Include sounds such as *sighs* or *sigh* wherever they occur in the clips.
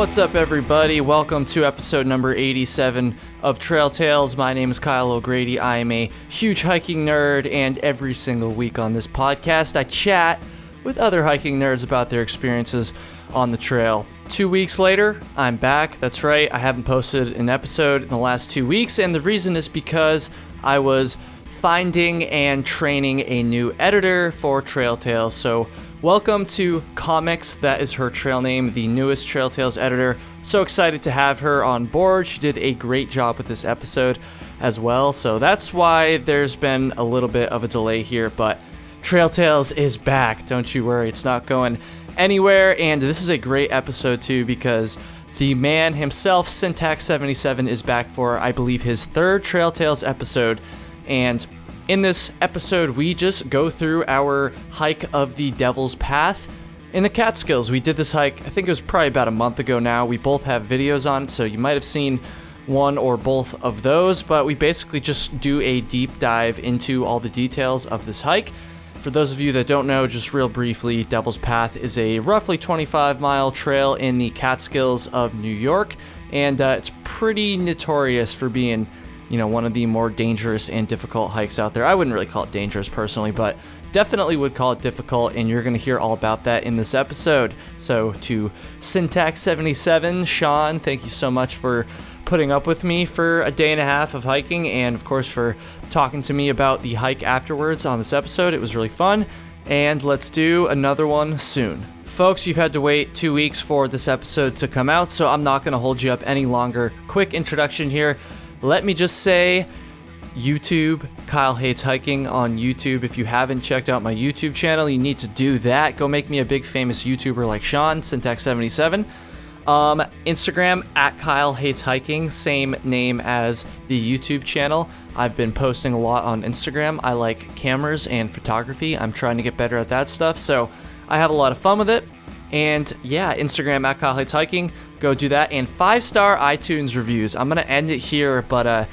What's up, everybody? Welcome to episode number 87 of Trail Tales. My name is Kyle O'Grady. I am a huge hiking nerd, and every single week on this podcast, I chat with other hiking nerds about their experiences on the trail. Two weeks later, I'm back. That's right, I haven't posted an episode in the last two weeks, and the reason is because I was finding and training a new editor for Trail Tales. So, welcome to Comics. That is her trail name, the newest Trail Tales editor. So excited to have her on board. She did a great job with this episode as well. So, that's why there's been a little bit of a delay here, but Trail Tales is back. Don't you worry, it's not going anywhere. And this is a great episode, too, because the man himself, Syntax77, is back for, I believe, his third Trail Tales episode. And in this episode, we just go through our hike of the Devil's Path in the Catskills. We did this hike, I think it was probably about a month ago now. We both have videos on it, so you might have seen one or both of those, but we basically just do a deep dive into all the details of this hike. For those of you that don't know, just real briefly, Devil's Path is a roughly 25 mile trail in the Catskills of New York, and uh, it's pretty notorious for being you know, one of the more dangerous and difficult hikes out there. I wouldn't really call it dangerous personally, but definitely would call it difficult, and you're going to hear all about that in this episode. So, to Syntax77, Sean, thank you so much for putting up with me for a day and a half of hiking, and of course, for talking to me about the hike afterwards on this episode. It was really fun, and let's do another one soon. Folks, you've had to wait two weeks for this episode to come out, so I'm not going to hold you up any longer. Quick introduction here. Let me just say, YouTube, Kyle Hates Hiking on YouTube. If you haven't checked out my YouTube channel, you need to do that. Go make me a big famous YouTuber like Sean, Syntax77. Um, Instagram at Kyle Hates Hiking, same name as the YouTube channel. I've been posting a lot on Instagram. I like cameras and photography. I'm trying to get better at that stuff, so I have a lot of fun with it. And yeah, Instagram at Hates Hiking. Go do that. And five star iTunes reviews. I'm gonna end it here, but uh,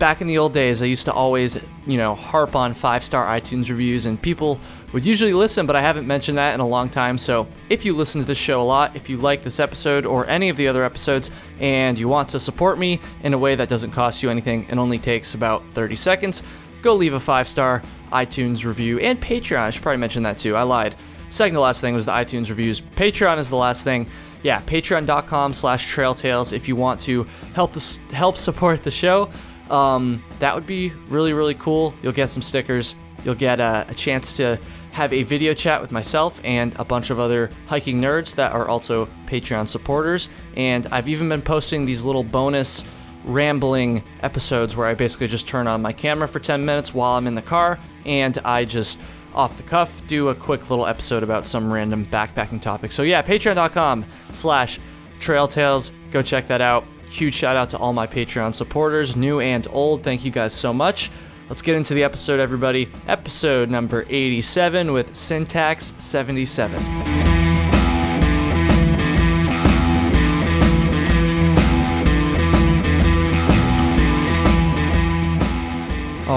back in the old days, I used to always, you know, harp on five star iTunes reviews, and people would usually listen, but I haven't mentioned that in a long time. So if you listen to this show a lot, if you like this episode or any of the other episodes, and you want to support me in a way that doesn't cost you anything and only takes about 30 seconds, go leave a five star iTunes review and Patreon. I should probably mention that too. I lied. Second to last thing was the iTunes reviews. Patreon is the last thing. Yeah, patreon.com slash trailtales if you want to help the, help support the show. Um, that would be really, really cool. You'll get some stickers. You'll get a, a chance to have a video chat with myself and a bunch of other hiking nerds that are also Patreon supporters. And I've even been posting these little bonus rambling episodes where I basically just turn on my camera for 10 minutes while I'm in the car and I just off the cuff do a quick little episode about some random backpacking topic. So yeah, patreon.com slash trail tales. Go check that out. Huge shout out to all my Patreon supporters, new and old. Thank you guys so much. Let's get into the episode, everybody. Episode number 87 with Syntax 77.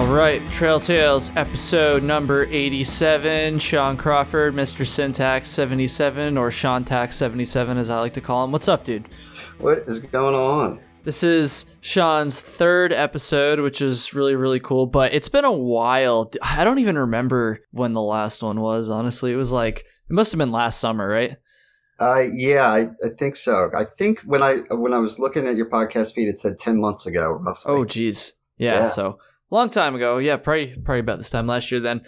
All right, Trail Tales episode number 87. Sean Crawford, Mr. Syntax 77, or Sean Tax 77 as I like to call him. What's up, dude? What is going on? This is Sean's third episode, which is really, really cool, but it's been a while. I don't even remember when the last one was, honestly. It was like, it must have been last summer, right? Uh, yeah, I, I think so. I think when I when I was looking at your podcast feed, it said ten months ago, roughly. Oh, geez. Yeah, Yeah. so long time ago. Yeah, probably probably about this time last year then.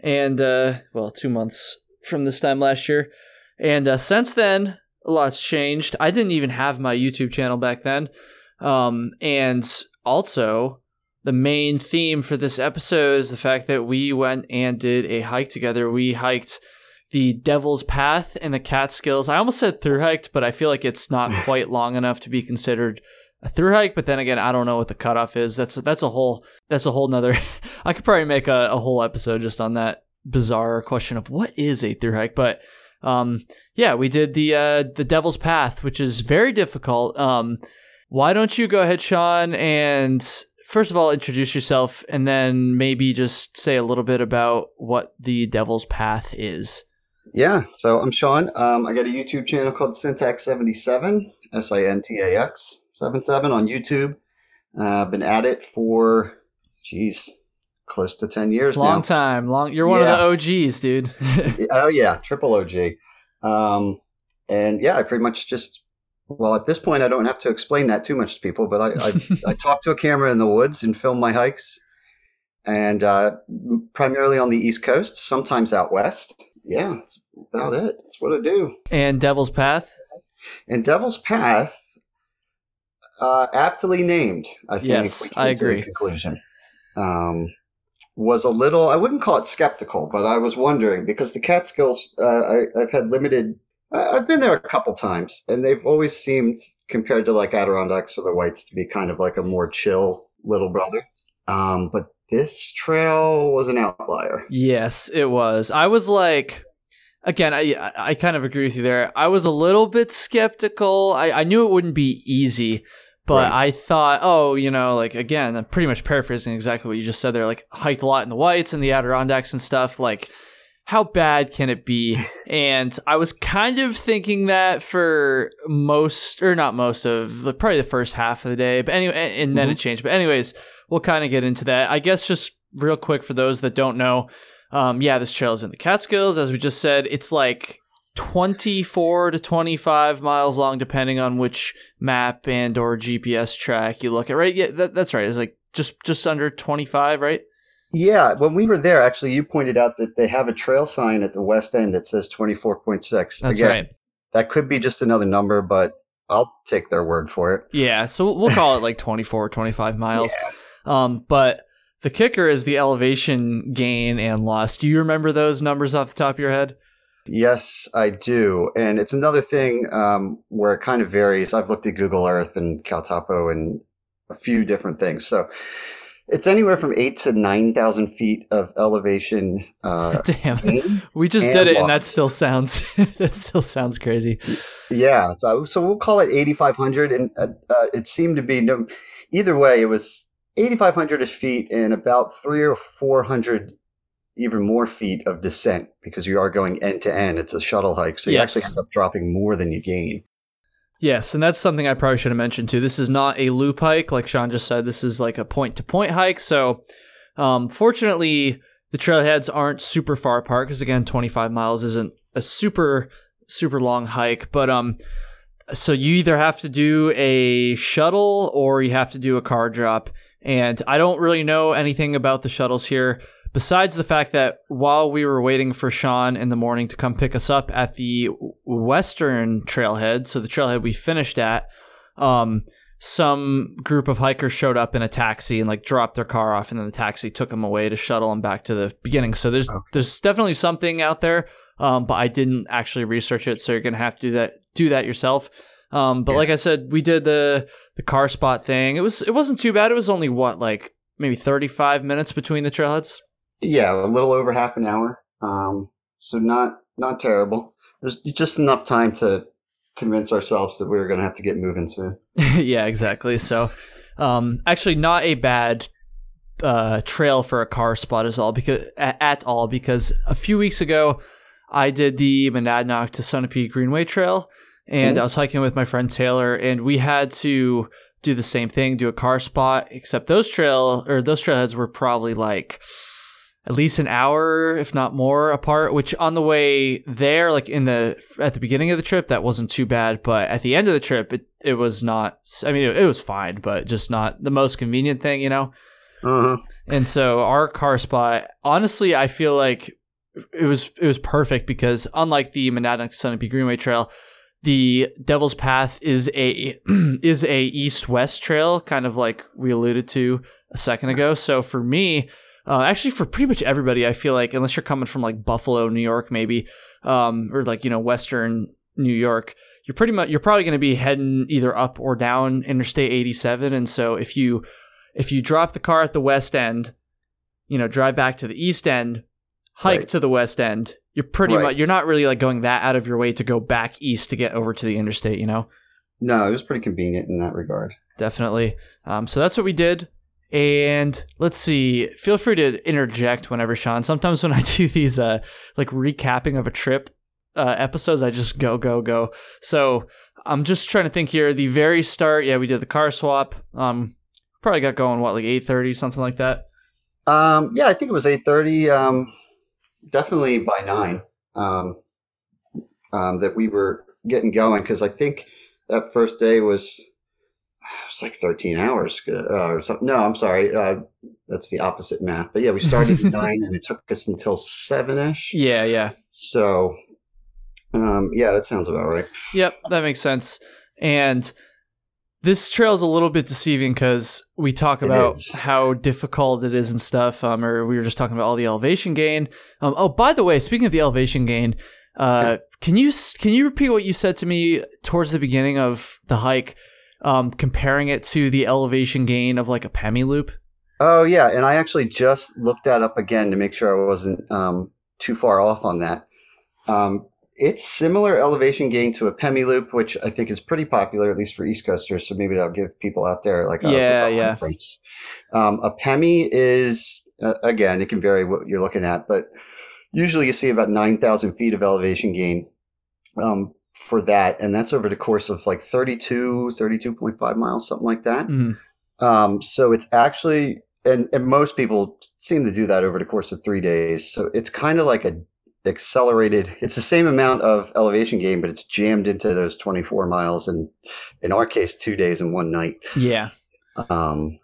And uh well, 2 months from this time last year. And uh since then, a lot's changed. I didn't even have my YouTube channel back then. Um and also the main theme for this episode is the fact that we went and did a hike together. We hiked the Devil's Path in the Catskills. I almost said through hiked, but I feel like it's not *laughs* quite long enough to be considered a through hike. But then again, I don't know what the cutoff is. That's that's a whole that's a whole nother. *laughs* I could probably make a, a whole episode just on that bizarre question of what is a through hike. But um, yeah, we did the uh, the Devil's Path, which is very difficult. Um, why don't you go ahead, Sean, and first of all introduce yourself, and then maybe just say a little bit about what the Devil's Path is. Yeah, so I'm Sean. Um, I got a YouTube channel called Syntax77. S I N T A X seven seven on YouTube. Uh, I've been at it for, geez, close to ten years Long now. time. Long. You're one Yeah. of the OGs, dude. *laughs* oh yeah, triple OG. Um, and yeah, I pretty much just well at this point I don't have to explain that too much to people, but I I, *laughs* I talk to a camera in the woods and film my hikes, and uh, primarily on the East Coast, sometimes out west. Yeah, that's about it. That's what I do. and Devil's Path. And Devil's Path, uh, aptly named. I think. Yes, I agree. Conclusion. Um, was a little. I wouldn't call it skeptical, but I was wondering because the Catskills. Uh, I, I've had limited. I- I've been there a couple times, and they've always seemed, compared to like Adirondacks or the Whites, to be kind of like a more chill little brother. Um, but this trail was an outlier. Yes, it was. I was like, again, I I kind of agree with you there. I was a little bit skeptical. I, I knew it wouldn't be easy, but Right. I thought, oh, you know, like again, I'm pretty much paraphrasing exactly what you just said there. Like hiked a lot in the Whites and the Adirondacks and stuff. Like, how bad can it be? *laughs* and I was kind of thinking that for most, or not most of, the, probably the first half of the day. But anyway, and then it changed. But anyways, we'll kind of get into that. I guess just real quick for those that don't know, um, yeah, this trail is in the Catskills, as we just said. It's like 24 to 25 miles long, depending on which map and or GPS track you look at. Right? Yeah, that, that's right. It's like just just under 25, right? Yeah, when we were there, actually, you pointed out that they have a trail sign at the west end that says 24.6. That's Again, right. That could be just another number, but I'll take their word for it. Yeah, so we'll- call it like *laughs* 24 or 25 miles. Um, but the kicker is the elevation gain and loss. Do you remember those numbers off the top of your head? Yes, I do. And it's another thing um, where it kind of varies. I've looked at Google Earth and Caltopo and a few different things. So it's anywhere from eight to 9,000 feet of elevation. Uh, *laughs* Damn. We just did it and that still sounds *laughs* that still sounds crazy. Yeah, so so we'll call it 8,500, and uh, uh, it seemed to be no. Either way, it was 8,500 feet and about three or four hundred, even more feet of descent because you are going end to end. It's a shuttle hike, so you Yes. actually end up dropping more than you gain. Yes, and that's something I probably should have mentioned too. This is not a loop hike, like Sean just said. This is like a point to point hike. So, um, fortunately, the trailheads aren't super far apart because again, 25 miles isn't a super super long hike. But um, so you either have to do a shuttle or you have to do a car drop. And I don't really know anything about the shuttles here besides the fact that while we were waiting for Sean in the morning to come pick us up at the western trailhead, so the trailhead we finished at, um, some group of hikers showed up in a taxi and like dropped their car off, and then the taxi took them away to shuttle them back to the beginning. So there's Okay. there's definitely something out there, um, but I didn't actually research it, so you're gonna have to do that do that yourself. Um, but Yeah. like I said, we did the the car spot thing. It was it wasn't too bad. It was only what like maybe 35 minutes between the trailheads. Yeah, a little over half an hour. Um, so not not terrible. There's just enough time to convince ourselves that we were going to have to get moving soon. *laughs* yeah, exactly. So, um, actually, not a bad uh, trail for a car spot is all because at, all because a few weeks ago I did the Monadnock to Sunapee Greenway Trail, and Mhm. I was hiking with my friend Taylor, and we had to do the same thing, do a car spot. Except those trail or those trailheads were probably like at least an hour, if not more, apart. Which on the way there, like in the at the beginning of the trip, that wasn't too bad. But at the end of the trip, it it was not. I mean, it, it was fine, but just not the most convenient thing, you know. Uh-huh. And so our car spot, honestly, I feel like it was it was perfect because unlike the Monadnock Sunapee Greenway Trail, the Devil's Path is a *clears throat* is a east west trail, kind of like we alluded to a second ago. So for me, uh, actually for pretty much everybody, I feel like unless you're coming from like Buffalo, New York, maybe, um, or like you know Western New York, you're pretty much you're probably going to be heading either up or down Interstate 87. And so if you if you drop the car at the west end, you know, drive back to the east end, hike Right. to the west end, you're pretty Right. much you're not really like going that out of your way to go back east to get over to the interstate, you know. No, it was pretty convenient in that regard. Definitely. Um, so that's what we did. And let's see. Feel free to interject whenever, Sean. Sometimes when I *laughs* do these, uh, like recapping of a trip, uh, episodes, I just go, go, go. So I'm just trying to think here. The very start, yeah, we did the car swap. Um, probably got going what like 8:30, something like that. Um, yeah, I think it was eight thirty. Um, definitely by nine. Um, um, that we were getting going because I think that first day was was like thirteen hours uh, or something. No, I'm sorry. Uh, that's the opposite math. But yeah, we started at *laughs* nine and it took us until seven ish. Yeah, yeah. So, um, yeah, that sounds about right. Yep, that makes sense. And this trail is a little bit deceiving because we talk about how difficult it is and stuff. Um, or we were just talking about all the elevation gain. Um, oh, by the way, speaking of the elevation gain, uh, can you can you repeat what you said to me towards the beginning of the hike, um, comparing it to the elevation gain of like a Pemi loop? Oh yeah, and I actually just looked that up again to make sure I wasn't um, too far off on that. Um, it's similar elevation gain to a Pemi loop, which I think is pretty popular, at least for East Coasters. So maybe that'll give people out there like a, Yeah, a yeah. reference. Um, a Pemi is uh, again, it can vary what you're looking at, but usually you see about nine thousand feet of elevation gain um, for that, and that's over the course of like 32, 32.5 miles, something like that. Mhm. Um, so it's actually, and, and most people seem to do that over the course of three days. So it's kind of like a accelerated. It's the same amount of elevation gain, but it's jammed into those 24 miles, and in our case, two days and one night. Yeah, Um,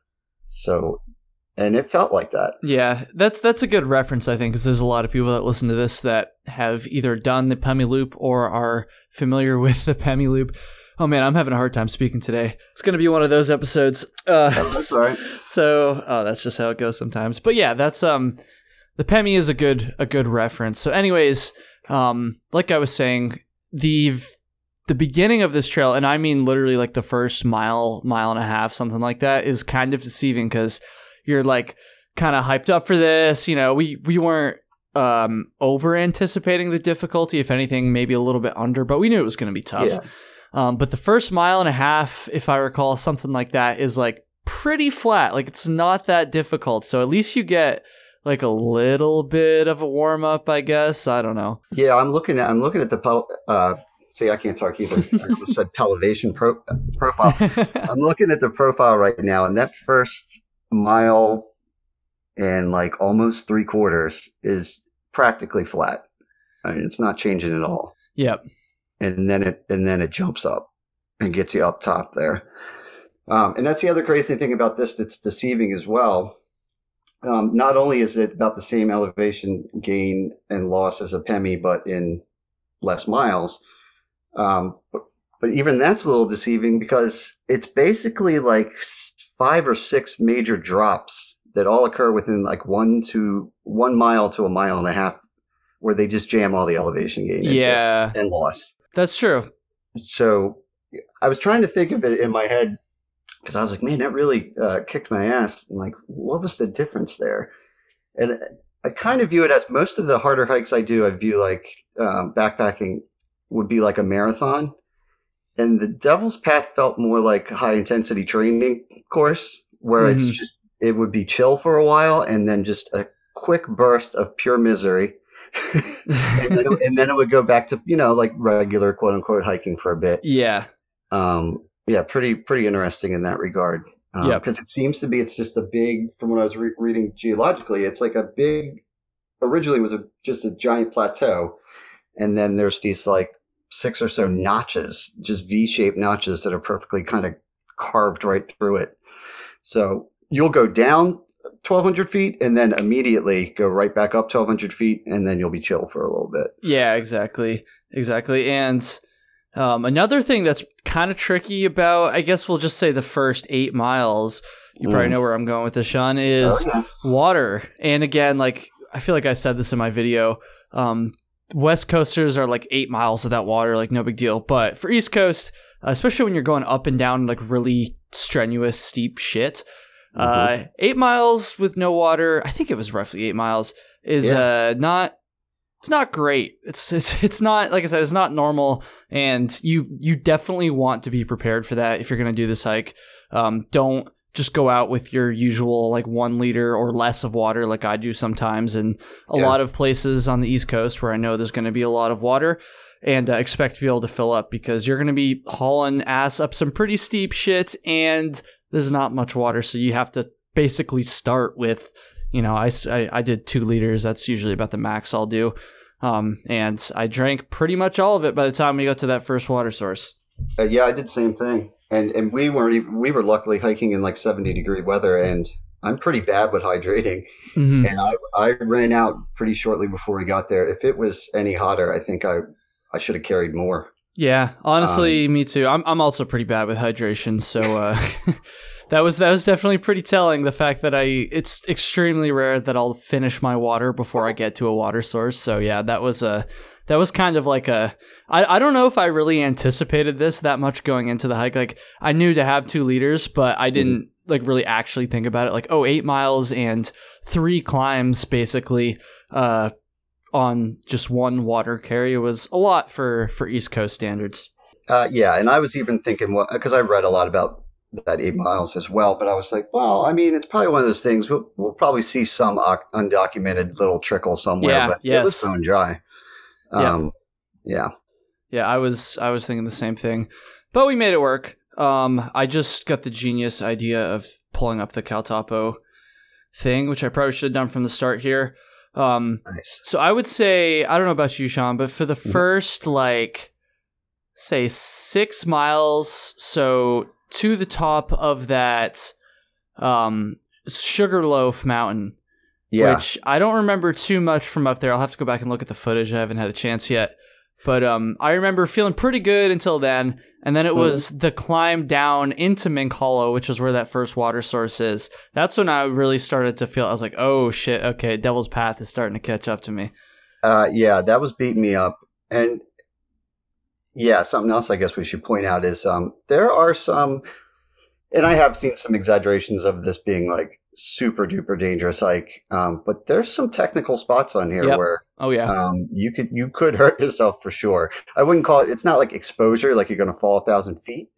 so, and it felt like that. yeah. That's that's a good reference, I think, because there's a lot of people that listen to this that have either done the Pemi loop or are familiar *laughs* with the Pemi loop. Oh man, I'm having a hard time speaking today. It's gonna be one of those episodes. Uh, *laughs* That's *laughs* right. So, oh, that's just how it goes sometimes. But yeah, that's um, the Pemi is a good a good reference. So, anyways, um, like I was saying, the the beginning of this trail, and I mean literally like the first mile, mile and a half, something like that, is kind of deceiving because you're like kind of hyped up for this. You know, we we weren't um over anticipating the difficulty. If anything, maybe a little bit under, but we knew it was going to be tough. Yeah. Um, but the first mile and a half, if I recall, something like that, is like pretty flat. Like it's not that difficult. So at least you get like a little bit of a warm up, I guess. I don't know. Yeah, I'm looking at I'm looking at the pel- uh see I can't talk either. I almost said *laughs* pelevation pro- profile. *laughs* I'm looking at the profile right now and that first mile and like almost three quarters is practically flat. I mean it's not changing at all. yep. And then it and then it jumps up and gets you up top there. Um, and that's the other crazy thing about this that's deceiving as well. Um, not only is it about the same elevation gain and loss as a PEMI, but in less miles. Um, but, but even that's a little deceiving because it's basically like five or six major drops that all occur within like one to one mile to a mile and a half, where they just jam all the elevation gain into Yeah, and lost. that's true. So I was trying to think of it in my head because I was like, man, that really uh, kicked my ass. And like, what was the difference there? And I kind of view it as most of the harder hikes I do, I view like um, backpacking would be like a marathon. And the Devil's Path felt more like a high intensity training course where it's Mhm. just, it would be chill for a while and then just a quick burst of pure misery. *laughs* and, then it, and then it would go back to, you know, like regular quote unquote hiking for a bit yeah, um, yeah, pretty pretty interesting in that regard. Um, Yep. because it seems to be it's just a big. From what I was re- reading geologically, it's like a big. Originally, it was a just a giant plateau, and then there's these like six or so notches, just V-shaped notches that are perfectly kind of carved right through it. So you'll go down 1,200 feet and then immediately go right back up 1,200 feet, and then you'll be chill for a little bit. yeah, exactly, exactly. And um, another thing that's kind of tricky about, I guess we'll just say the first eight miles. You probably Mm. know where I'm going with this, Sean. Is Oh, yeah. water. And again, like I feel like I said this in my video. Um, West coasters are like eight miles without water, like no big deal. But for East Coast, uh, especially when you're going up and down like really strenuous, steep shit, uh, eight miles with no water. I think it was roughly eight miles. Is uh, not. It's not great. It's, it's it's not like I said. It's not normal, and you you definitely want to be prepared for that if you're going to do this hike. Um, don't just go out with your usual like one liter or less of water, like I do sometimes, and a Yeah. lot of places on the East Coast where I know there's going to be a lot of water, and uh, expect to be able to fill up because you're going to be hauling ass up some pretty steep shit, and there's not much water, so you have to basically start with, you know, I I did two liters. That's usually about the max I'll do. Um, and I drank pretty much all of it by the time we got to that first water source. Uh, yeah, I did the same thing, and and we weren't even, we were luckily hiking in like seventy degree weather, and I'm pretty bad with hydrating, Mhm. and I I ran out pretty shortly before we got there. If it was any hotter, I think I I should have carried more. Yeah, honestly, me too. I'm I'm also pretty bad with hydration, so uh, *laughs* that was that was definitely pretty telling. The fact that I it's extremely rare that I'll finish my water before I get to a water source. So yeah, that was a that was kind of like a I I don't know if I really anticipated this that much going into the hike. Like I knew to have two liters, but I didn't like really actually think about it. Like oh, eight miles and three climbs basically. Uh, on just one water carry was a lot for for East Coast standards. Uh, yeah, and I was even thinking what because I read a lot about that eight miles as well, but I was like, well, I mean, it's probably one of those things. We'll, we'll probably see some undocumented little trickle somewhere, Yeah, but it was yes. bone dry. Yeah. Um, yeah. Yeah, I was I was thinking the same thing, but we made it work. Um, I just got the genius idea of pulling up the CalTopo thing, which I probably should have done from the start here. Um, Nice. so I would say I don't know about you, Sean, but for the Mhm. first like say six miles, so to the top of that um, Sugarloaf Mountain, Yeah. which I don't remember too much from up there. I'll have to go back and look at the footage. I haven't had a chance yet. But um, I remember feeling pretty good until then. And then it Mhm. was the climb down into Mink Hollow, which is where that first water source is. That's when I really started to feel, I was like, oh shit, okay, Devil's Path is starting to catch up to me. Uh, yeah, that was beating me up. And yeah, something else I guess we should point out is um, there are some, and I have seen some exaggerations of this being like super duper dangerous hike, um, but there's some technical spots on here Yep. where Oh, yeah. um, you could you could *laughs* hurt yourself for sure. I wouldn't call it. It's not like exposure, like you're going to fall a thousand feet.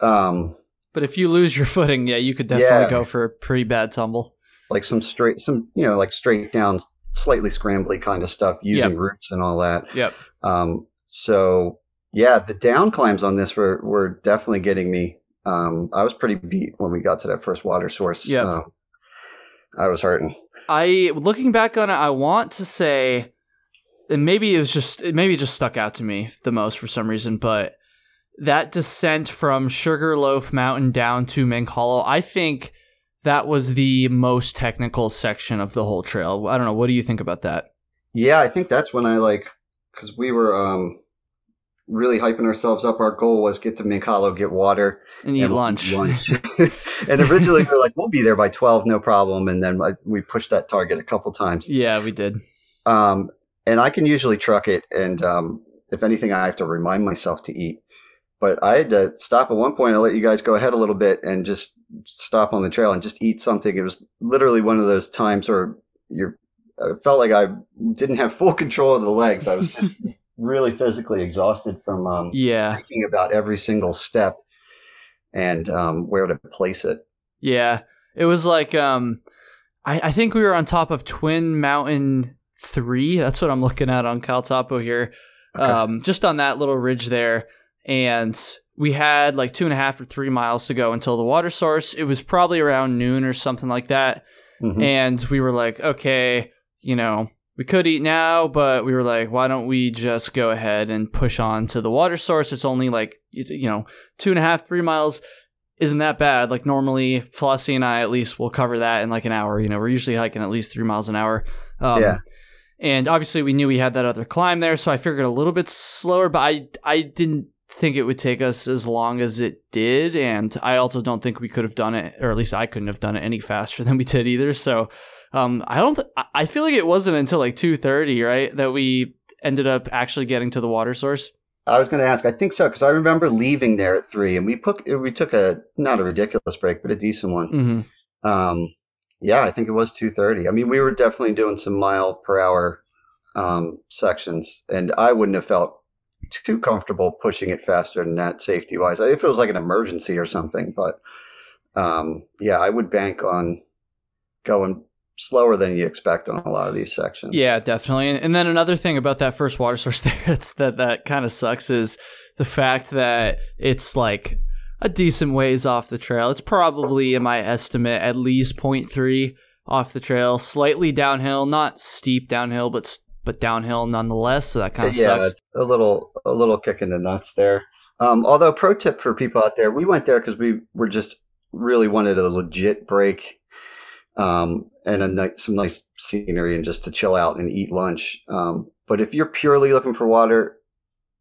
Um, but if you lose your footing, yeah, you could definitely Yeah. go for a pretty bad tumble. like some straight, some you know, like straight down, slightly scrambly kind of stuff using Yep. roots and all that. Yep. Um, so yeah, the down climbs on this were were definitely getting me. Um, I was pretty beat when we got to that first water source. Yeah, Um, I was hurting. I looking back on it, I want to say, and maybe it was just it maybe it just stuck out to me the most for some reason, but that descent from Sugarloaf Mountain down to Mink Hollow, I think that was the most technical section of the whole trail. I don't know. What do you think about that? Yeah, I think that's when I like because we were um, really hyping ourselves up. Our goal was get to Mink Hollow, get water, And eat and lunch. lunch. *laughs* and originally we are like, we'll be there by twelve, no problem. And then we pushed that target a couple times. yeah, we did. Um, and I can usually truck it, and um, if anything, I have to remind myself to eat. But I had to stop at one point. I'll let you guys go ahead a little bit and just stop on the trail and just eat something. It was literally one of those times where you're. I felt like I didn't have full control of the legs. I was just *laughs* really physically exhausted from um, Yeah, thinking about every single step and um, where to place it. yeah. It was like um, I, I think we were on top of Twin Mountain Three. That's what I'm looking at on CalTopo here. Okay. um, just on that little ridge there. And we had like two and a half or three miles to go until the water source. It was probably around noon or something like that. Mhm. And we were like, okay, you know, we could eat now, but we were like, why don't we just go ahead and push on to the water source? It's only like, you know, two and a half, three miles isn't that bad. Like normally, Flossie and I at least will cover that in like an hour. You know, we're usually hiking at least three miles an hour. Um, Yeah. And obviously, we knew we had that other climb there, so I figured a little bit slower. But I, I didn't think it would take us as long as it did, and I also don't think we could have done it, or at least I couldn't have done it any faster *laughs* than we did either. So, um, I don't. Th- I- feel like it wasn't until like two thirty, right, that we ended up actually getting to the water source. I was going to ask. I think so because I remember leaving there at three, and we put we took a not a ridiculous break, but a decent one. Mm-hmm. Um, yeah, I think it was two thirty. I mean, we were definitely doing some mile per hour um, sections, and I wouldn't have felt too comfortable pushing it faster than that safety wise. If it was like an emergency or something, but um, yeah, I would bank on going slower than you expect on a lot of these sections. Yeah, definitely. And, then another thing about that first water source *laughs* there, it's that that kind of sucks is the fact that it's like a decent ways off the trail. It's probably, in my estimate, at least 0.3 off the trail, slightly downhill, not steep downhill, but but downhill nonetheless. So that kind of yeah, sucks. a little a little kick in the nuts there. Um, although, pro tip for people out there, we went there because we were just really wanted a legit break um, and a ni- some nice scenery and just to chill out and eat lunch. Um, but if you're purely looking for water,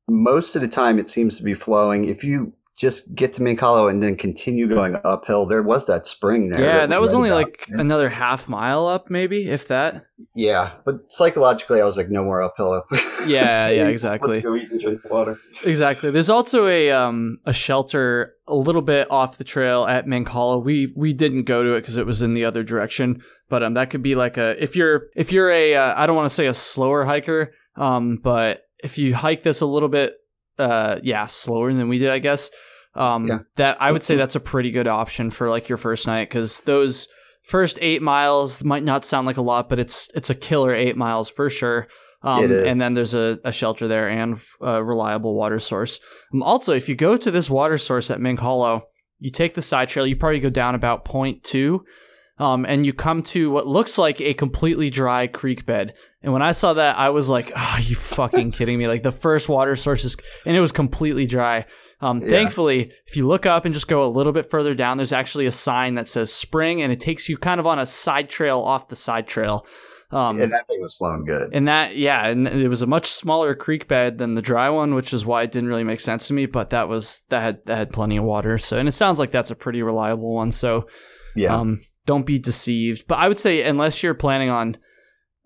most of the time it seems to be flowing. If you just get to Mink Hollow and then continue going uphill, there was that spring there. Yeah, that we was only like another half mile up, maybe if that. yeah, but psychologically, I was like, no more uphill. *laughs* Yeah, yeah, exactly. Let's go eat and drink water. Exactly. There's also a um a shelter a little bit off the trail at Mink Hollow. We we didn't go to it because it was in the other direction, but um that could be like a if you're if you're a uh, I don't want to say a slower hiker, um but if you hike this a little bit uh yeah slower than we did I guess um Yeah. that I would say that's a pretty good option for like your first night because those first eight miles might not sound like a lot, but it's it's a killer eight miles for sure. Um, And then there's a, a shelter there and a reliable water source. Um, also, if you go to this water source at Mink Hollow, you take the side trail, you probably go down about 0.2, um, and you come to what looks like a completely dry creek bed. And when I saw that, I was like, "Are you fucking *laughs* kidding me?" Like the first water source is, and it was completely dry. Um, Yeah. Thankfully, if you look up and just go a little bit further down, there's actually a sign that says spring, and it takes you kind of on a side trail off the side trail. Um, and that thing was flowing good. and that, yeah, and it was a much smaller creek bed than the dry one, which is why it didn't really make sense to me. But that was that had that had plenty of water. So, and it sounds like that's a pretty reliable one. So, yeah. um, don't be deceived. But I would say unless you're planning on,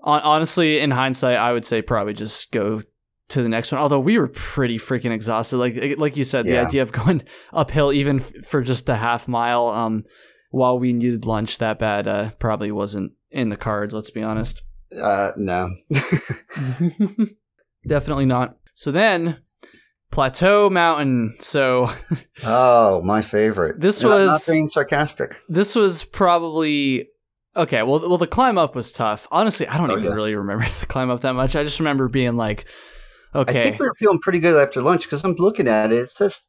on honestly, in hindsight, I would say probably just go to the next one. Although we were pretty freaking exhausted, like like you said, the idea of *laughs* going uphill even f- for just a half mile, um, while we needed lunch that bad, uh, probably wasn't in the cards. Let's be honest. Uh, no. *laughs* *laughs* Definitely not. So then, Plateau Mountain. So oh, my favorite. *laughs* This I'm not was- being sarcastic. this was probably okay. Well, well, the climb up was tough. Honestly, I don't Oh, even yeah. really remember *laughs* the climb up that much. I just remember being like, okay. I think we were feeling pretty good after lunch because I'm looking at it. It says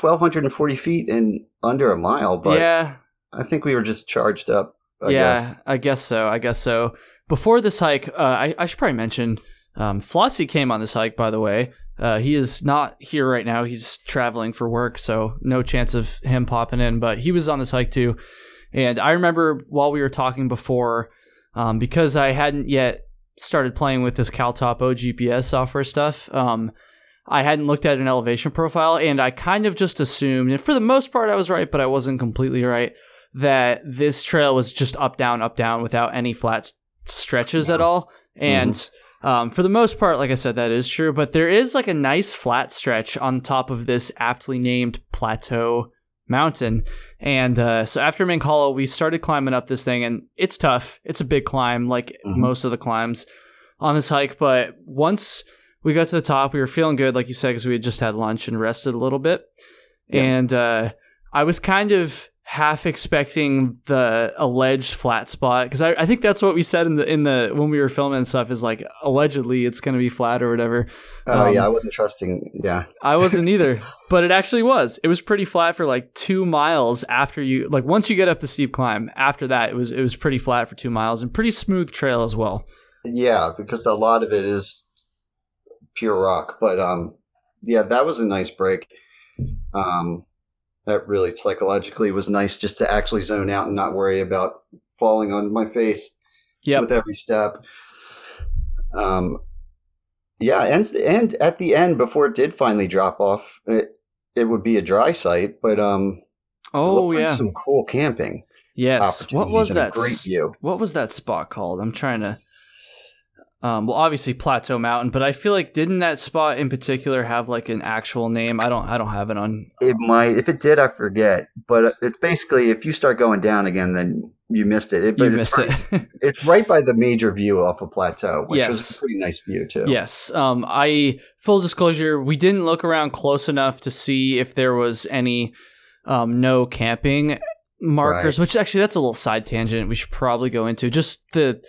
1,240 feet in under a mile, but yeah, I think we were just charged up. I yeah, guess. I guess so. I guess so. Before this hike, uh, I, I should probably mention um, Flossie came on this hike. By the way, uh, he is not here right now. He's traveling for work, so no chance of him popping in. But he was on this hike too, and I remember while we were talking before, um, because I hadn't yet started playing with this CalTopo GPS software stuff. Um, I hadn't looked at an elevation profile, and I kind of just assumed, and for the most part, I was right, but I wasn't completely right that this trail was just up down up down without any flat stretches at all and um, for the most part like i said that is true but there is like a nice flat stretch on top of this aptly named plateau mountain and uh, so after Mink Hollow, we started climbing up this thing and it's tough it's a big climb like Mhm. most of the climbs on this hike but once we got to the top we were feeling good like you said because we had just had lunch and rested a little bit Yeah. and uh, I was kind of half expecting the alleged flat spot because I, I think that's what we said in the in the when we were filming and stuff is like allegedly it's going to be flat or whatever. Oh Um, yeah, I wasn't trusting. Yeah, I wasn't either, *laughs* but it actually was. It was pretty flat for like two miles after you like once you get up the steep climb. After that, it was it was pretty flat for two miles and pretty smooth trail as well. yeah, because a lot of it is pure rock. But um, yeah, that was a nice break. Um, that really psychologically was nice just to actually zone out and not worry about falling on my face. Yep. with every step. Um, yeah, and and at the end, before it did finally drop off, it it would be a dry site, but um, it Oh looked like yeah. some cool camping. Yes. What was that? Great view. What was that spot called? I'm trying to. Um, well, obviously Plateau Mountain, but I feel like didn't that spot in particular have like an actual name? I don't. I don't have it on. It might, if it did, I forget. But it's basically if you start going down again, then you missed it. it You it's missed right, it. *laughs* It's right by the major view off of Plateau, which Yes. a pretty nice view too. yes. Um, I full disclosure, we didn't look around close enough to see if there was any um no camping markers, Right. which actually that's a little side tangent we should probably go into. Just the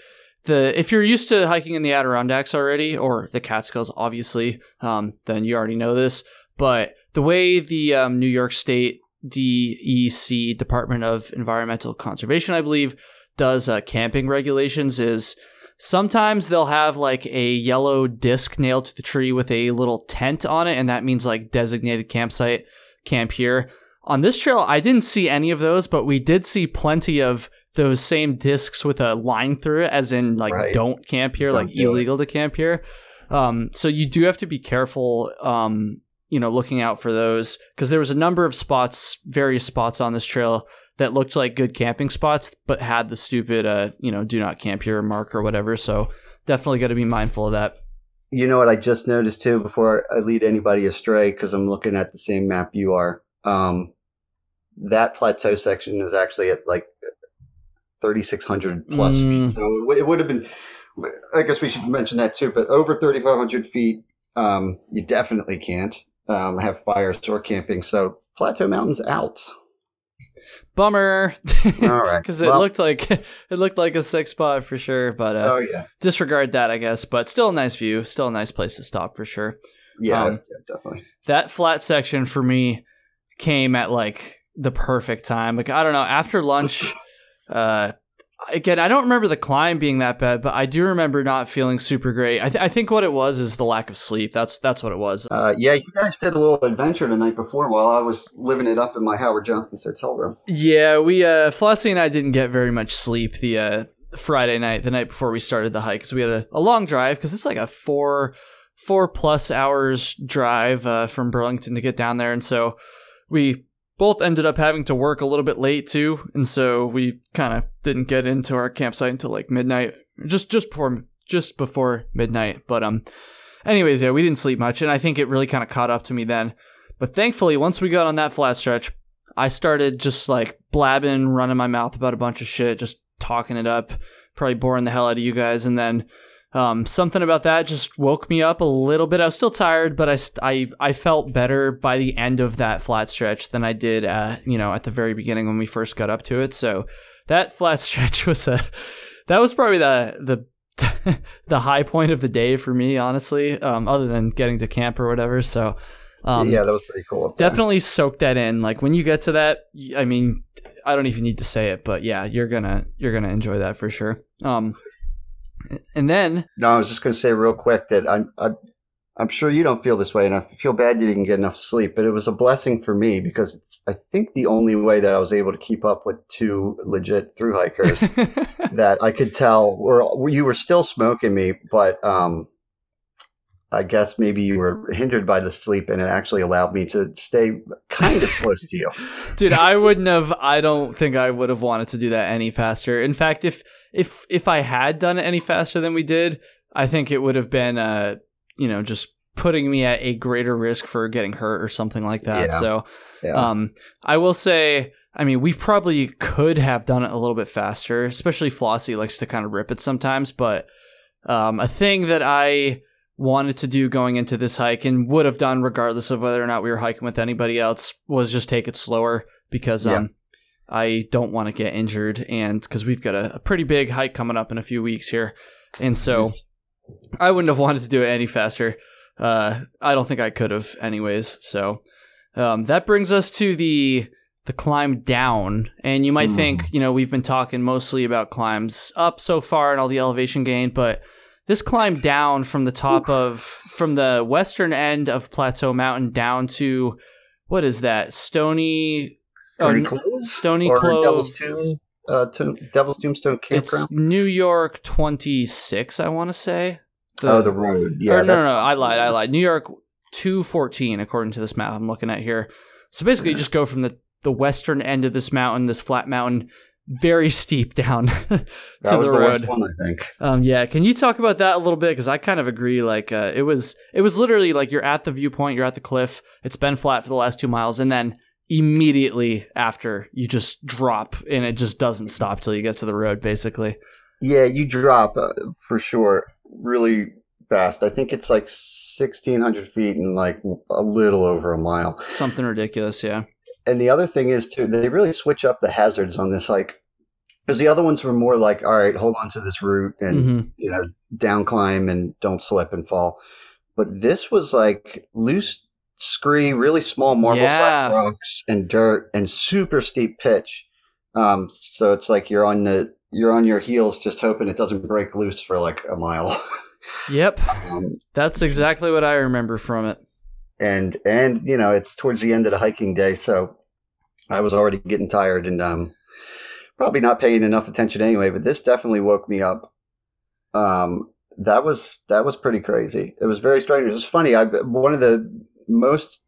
the if you're used to hiking in the Adirondacks already or the Catskills, obviously, um, then you already know this. But the way the um, New York State DEC Department of Environmental Conservation, I believe, does uh, camping regulations is sometimes they'll have like a yellow disc nailed to the tree with a little tent on it, and that means like designated campsite, camp here. On this trail, I didn't see any of those, but we did see plenty of those same discs with a line through it, as in like Right. don't camp here, Don't like do it. illegal to camp here. Um, so you do have to be careful, um, you know, looking out for those because there was a number of spots, various spots on this trail that looked like good camping spots, but had the stupid, uh, you know, do not camp here mark or whatever. So definitely got to be mindful of that. You know what I just noticed too before I lead anybody astray because I'm looking at the same map you are. Um, that plateau section is actually at like 3,600 plus Mm. feet. So it, would- it would have been, I guess we should mention that too, but over 3,500 feet, um, you definitely can't um, have fires or camping. So Plateau Mountain's out. Bummer, All right. *laughs* because it Well- looked like *laughs* it looked like a sick spot for sure. But uh, Oh, yeah. disregard that, I guess. But still a nice view, still a nice place to stop for sure. Yeah, Um, yeah, definitely. that flat section for me came at like the perfect time. Like I don't know, after lunch, *laughs* uh, again, I don't remember the climb being that bad, but I do remember not feeling super great. I, th- I think what it was is the lack of sleep. That's that's what it was. Uh, yeah, you guys did a little adventure the night before while I was living it up in my Howard Johnson's hotel room. Yeah, we uh, Flossie and I didn't get very much sleep the uh, Friday night, the night before we started the hike, because we had a, a long drive. Because it's like a four four plus hours drive uh, from Burlington to get down there, and so we both ended up having to work a little bit late too, and so we kind of didn't get into our campsite until like midnight, just just before just before midnight. But um, anyways, yeah, we didn't sleep much, and I think it really kind of caught up to me then. But thankfully, once we got on that flat stretch, I started just like blabbing, running my mouth about a bunch of shit, just talking it up, probably boring the hell out of you guys. And then um, something about that just woke me up a little bit. I was still tired, but I, I, I felt better by the end of that flat stretch than I did, uh, you know, at the very beginning when we first got up to it. So that flat *laughs* stretch was a, that was probably the, the, *laughs* the high point of the day for me, honestly, um, other than getting to camp or whatever. So, um, yeah, that was pretty cool. definitely soak that in like when you get to that I mean i don't even need to say it but yeah you're gonna you're gonna enjoy that for sure um and then No, I was just going to say real quick that I'm, I'm, I'm sure you don't feel this way, and I feel bad you didn't get enough sleep. But it was a blessing for me because it's, I think, the only way that I was able to keep up with two legit through hikers *laughs* that I could tell were you were still smoking me, but um, I guess maybe you were hindered by the sleep, and it actually allowed me to stay kind of close to you. *laughs* dude i wouldn't have i don't think i would have wanted to do that any faster in fact if if if i had done it any faster than we did i think it would have been uh you know just putting me at a greater risk for getting hurt or something like that Yeah. so Yeah. Um, I will say, I mean, we probably could have done it a little bit faster, especially Flossie likes to kind of rip it sometimes. But um, a thing that I wanted to do going into this hike and would have done regardless of whether or not we were hiking with anybody else was just take it slower because um, I don't want to get injured and because we've got a, a pretty big hike coming up in a few weeks here. And so I wouldn't have wanted to do it any faster. Uh, I don't think I could have, anyways. So um, that brings us to the the climb down, and you might Hmm. think, you know, we've been talking mostly about climbs up so far and all the elevation gain, but this climb down from the top of from the western end of Plateau Mountain down to what is that Stony Stony n- Clove? Stony or Clove? Devil's Tomb, uh, Tomb, Devil's Tombstone it's New York twenty six, I want to say. oh, the road. Yeah, or no, no, no, I lied. I lied. New York 214, according to this map I'm looking at here. So basically, you just go from the, the western end of this mountain, this flat mountain, very *laughs* steep down *laughs* to That the was the road. worst one, I think. Um, yeah, can you talk about that a little bit? Because I kind of agree. Like, uh, it was it was literally like you're at the viewpoint, you're at the cliff. It's been flat for the last two miles, and then immediately after you just drop, and it just doesn't stop till you get to the road. Basically, Yeah, you drop uh, for sure really fast. I think it's like 1,600 feet and like a little over a mile. something ridiculous. Yeah. and the other thing is too, they really switch up the hazards on this like because the other ones were more like, all right, hold on to this route and Mhm. you know down climb and don't slip and fall. But this was like loose scree, really small marble Yeah. sized rocks and dirt and super steep pitch. Um, so it's like you're on the you're on your heels just hoping it doesn't break loose for like a mile. *laughs* Yep, um, that's exactly what I remember from it. and and you know it's towards the end of the hiking day, so I was already getting tired and um, probably not paying enough attention anyway. But this definitely woke me up. Um, that was that was pretty crazy. It was very strange. It was funny. I one of the most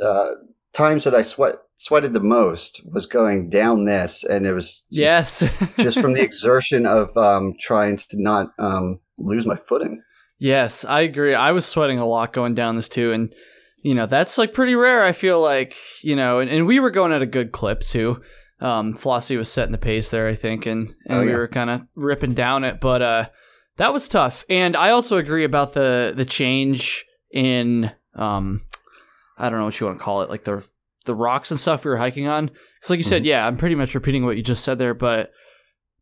uh, times that I sweat sweated the most was going down this, and it was just, yes. *laughs* just from the exertion of um, trying to not um, lose my footing. Yes, I agree. I was sweating a lot going down this too, and you know that's like pretty rare. I feel like you know, and, and we were going at a good clip too. Um, Flossie was setting the pace there, I think, and and Oh, we were kind of ripping down it, but uh, that was tough. And I also agree about the the change in um, I don't know what you want to call it, like the the rocks and stuff we were hiking on. Because like you said, yeah, I'm pretty much repeating what you just said there, but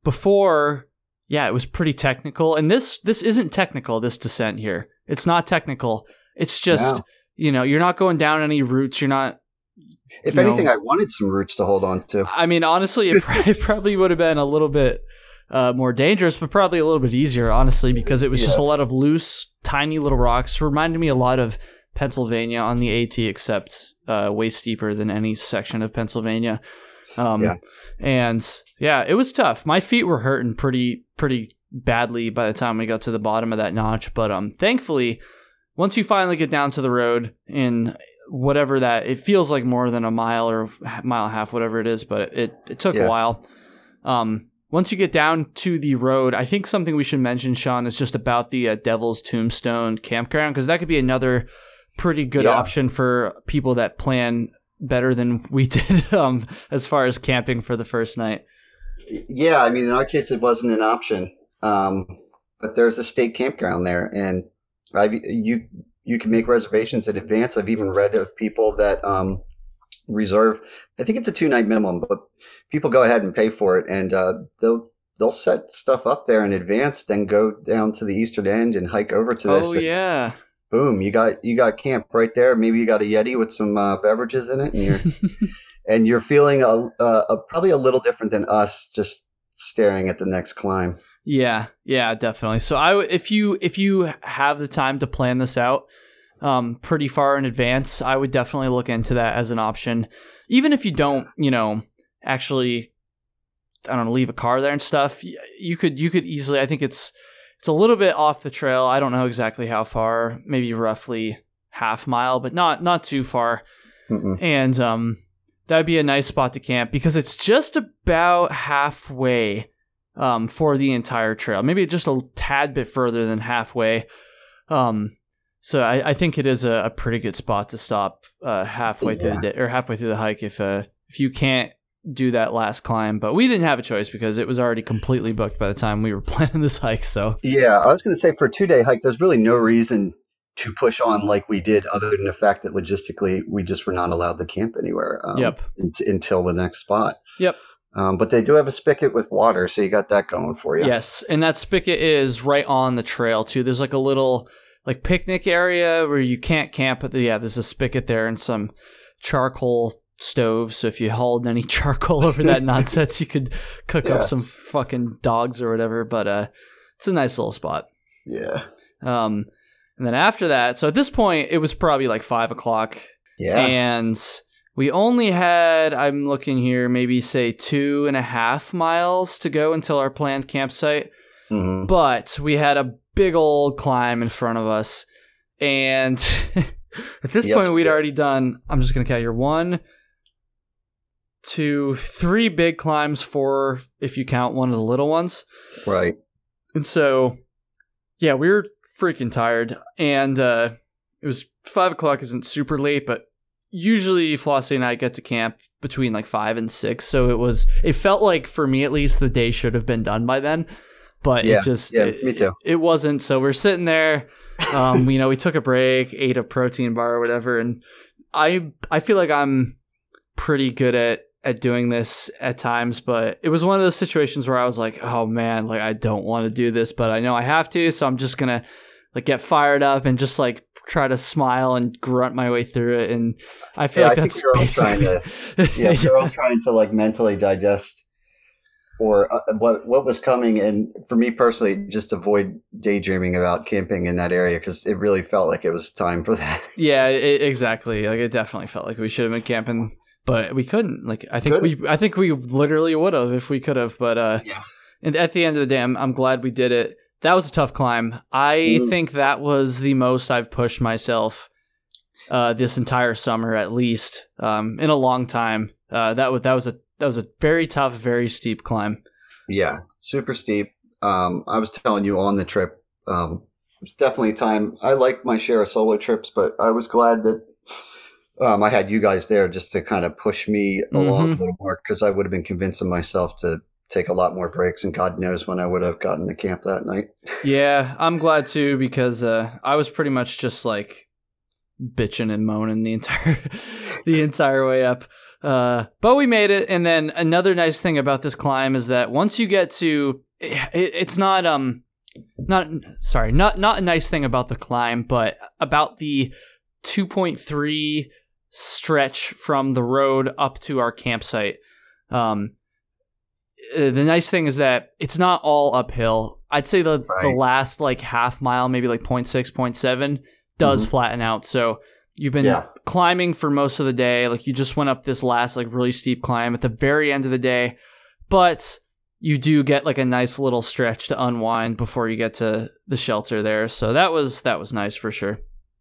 before yeah, it was pretty technical. And this this isn't technical, this descent here. It's not technical. It's just, No. you know, you're not going down any routes. You're not If You know- anything, I wanted some roots to hold on to. I mean, honestly, it, pr- it probably would have been a little bit uh, more dangerous, but probably a little bit easier, honestly, because it was just a lot of loose, tiny little rocks. Reminded me a lot of Pennsylvania on the AT, except uh, way steeper than any section of Pennsylvania. Um, Yeah. And yeah, it was tough. My feet were hurting pretty, pretty badly by the time we got to the bottom of that notch. But um, thankfully, once you finally get down to the road in whatever that it feels like more than a mile or a mile and a half whatever it is but it it took Yeah. a while um once you get down to the road i think something we should mention sean is just about the uh, devil's tombstone campground because that could be another pretty good Yeah. option for people that plan better than we *laughs* did um as far as camping for the first night Yeah, I mean, in our case, it wasn't an option. Um, but there's a state campground there, and I've you you can make reservations in advance. I've even read of people that um, reserve. I think it's a two night minimum, but people go ahead and pay for it, and uh, they'll they'll set stuff up there in advance, then go down to the eastern end and hike over to this. oh and yeah boom you got you got camp right there maybe you got a yeti with some uh, beverages in it and you're *laughs* and you're feeling a, a, a probably a little different than us just staring at the next climb Yeah, yeah, definitely. So I, if you if you have the time to plan this out, um, pretty far in advance, I would definitely look into that as an option. Even if you don't, you know, actually, I don't know, leave a car there and stuff. You could you could easily. I think it's it's a little bit off the trail. I don't know exactly how far, maybe roughly half mile, but not not too far Mm-mm. and um, that'd be a nice spot to camp because it's just about halfway um, for the entire trail. Maybe just a tad bit further than halfway. Um, so I, I think it is a, a pretty good spot to stop uh, halfway through the day or halfway through the hike if uh, if you can't do that last climb. But we didn't have a choice because it was already completely booked by the time we were *laughs* planning this hike. So yeah i was going to say for a two day hike there's really no reason to push on like we did other than the fact that logistically we just were not allowed to camp anywhere um, Yep. unt- until the next spot Yep. um, but they do have a spigot with water so you got that going for you Yes, and that spigot is right on the trail too. There's like a little like picnic area where you can't camp, but yeah, there's a spigot there and some charcoal stoves. So if you hauled any *laughs* charcoal over that nonsense, you could cook Yeah. up some fucking dogs or whatever. But uh, it's a nice little spot. yeah Um, and then after that, so at this point, it was probably like five o'clock, yeah and we only had I'm looking here, maybe say two and a half miles to go until our planned campsite Mm-hmm. but we had a big old climb in front of us and *laughs* at this Yes, point we we'd did. already done i'm just going to count here one two three big climbs four if you count one of the little ones. Right. And so yeah we were freaking tired. And uh it was five o'clock isn't super late but usually flossie and i get to camp between like five and six. So it was it felt like for me at least the day should have been done by then. But Yeah, it just yeah, it, me too. It, it wasn't. So we're sitting there. Um you know we took a break ate a protein bar or whatever. And i i feel like i'm pretty good at at doing this at times, but it was one of those situations where I was like, "Oh man, like I don't want to do this, but I know I have to, so I'm just gonna like get fired up and just like try to smile and grunt my way through it." And I feel Yeah, like I that's think we're all trying to *laughs* yeah, we're all trying to like mentally digest or uh, what what was coming and for me personally just avoid daydreaming about camping in that area because it really felt like it was time for that Yeah, it, exactly. Like it definitely felt like we should have been camping, but we couldn't. Like I think we, I think we literally would have if we could have. But uh, Yeah. and at the end of the day, I'm, I'm glad we did it. That was a tough climb. I Mm. think that was the most I've pushed myself uh, this entire summer, at least um, in a long time. Uh, that was that was a that was a very tough, very steep climb. yeah super steep um, i was telling you on the trip um, definitely time i like my share of solo trips but i was glad that um, i had you guys there just to kind of push me along Mhm. a little more because i would have been convincing myself to take a lot more breaks and god knows when i would have gotten to camp that night Yeah, *laughs* I'm glad too because uh, I was pretty much just like bitching and moaning the entire *laughs* the entire way up. Uh, but we made it, and then another nice thing about this climb is that once you get to, it, it's not um, not sorry, not not a nice thing about the climb, but about the 2.3 stretch from the road up to our campsite. Um, uh, the nice thing is that it's not all uphill. I'd say the the last like half mile, maybe like 0.6, 0.7, does Mhm. flatten out. So you've been Yeah. climbing for most of the day. Like you just went up this last like really steep climb at the very end of the day, but you do get like a nice little stretch to unwind before you get to the shelter there. So that was that was nice for sure.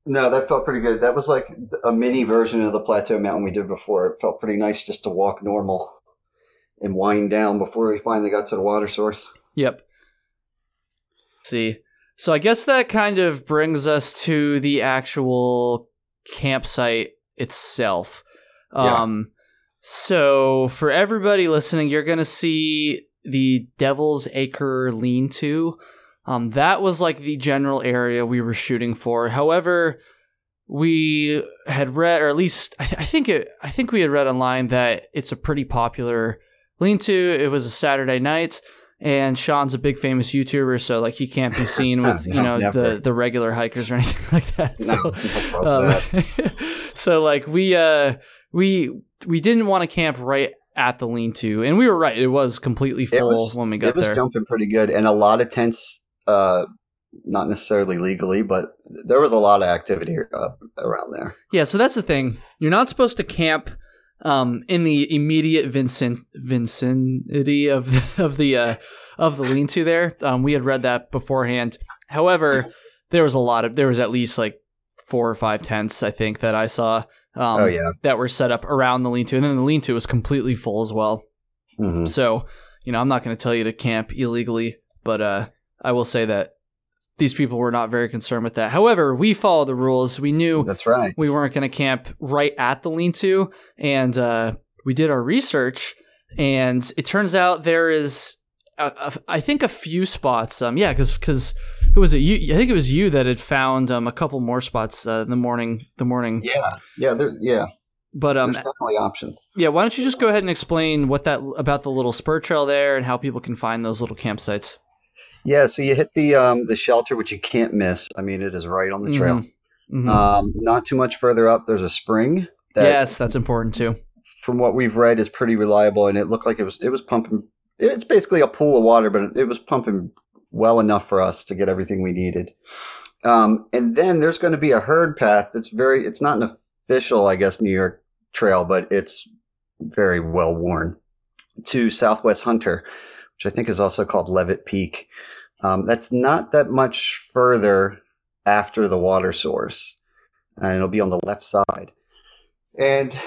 No, that felt pretty good. That was like a mini version of the plateau mountain we did before. It felt pretty nice just to walk normal and wind down before we finally got to the water source. Yep. See. So I guess that kind of brings us to the actual campsite itself. Yeah. Um so for everybody listening, you're going to see the Devil's Acre lean-to. Um that was like the general area we were shooting for. However, we had read or at least I, th- I think it I think we had read online that it's a pretty popular lean-to. It was a Saturday night and Sean's a big famous YouTuber, so like he can't be seen *laughs* with you know never. the the regular hikers or *laughs* anything like that. So, No, no um, *laughs* so like we uh we we didn't want to camp right at the lean-to, and we were right. It was completely full was- when we got there. it was there. jumping pretty good, and a lot of tents. Uh, not necessarily legally, but there was a lot of activity uh, around there. Yeah, so that's the thing. You're not supposed to camp um, in the immediate vincin- vicinity of the, *laughs* of the uh, of the lean-to there. Um, we had read that beforehand. However, there was a lot of there was at least like four or five tents I think that I saw um, oh yeah, that were set up around the lean-to, and then the lean-to was completely full as well. hmm So, you know, I'm not going to tell you to camp illegally, but uh, I will say that these people were not very concerned with that. However, we followed the rules. We knew that's right. we weren't going to camp right at the lean-to, and uh, we did our research, and it turns out there is, a, a, I think, a few spots. Um, yeah, because because it was it? you. I think it was you that had found um a couple more spots uh, in the morning. The morning, Yeah, yeah, there, yeah. but um, There's definitely options. yeah. Why don't you just go ahead and explain what that about the little spur trail there and how people can find those little campsites? Yeah, so you hit the um the shelter, which you can't miss. I mean, it is right on the trail. Mhm. Um, not too much further up, there's a spring that, yes, that's important too. from what we've read, is pretty reliable, and it looked like it was it was pumping. It's basically a pool of water, but it, it was pumping well enough for us to get everything we needed. Um, and then there's going to be a herd path that's very. It's not an official, I guess, New York trail, but it's very well worn to Southwest Hunter, which I think is also called Leavitt Peak. Um, that's not that much further after the water source, and it'll be on the left side. And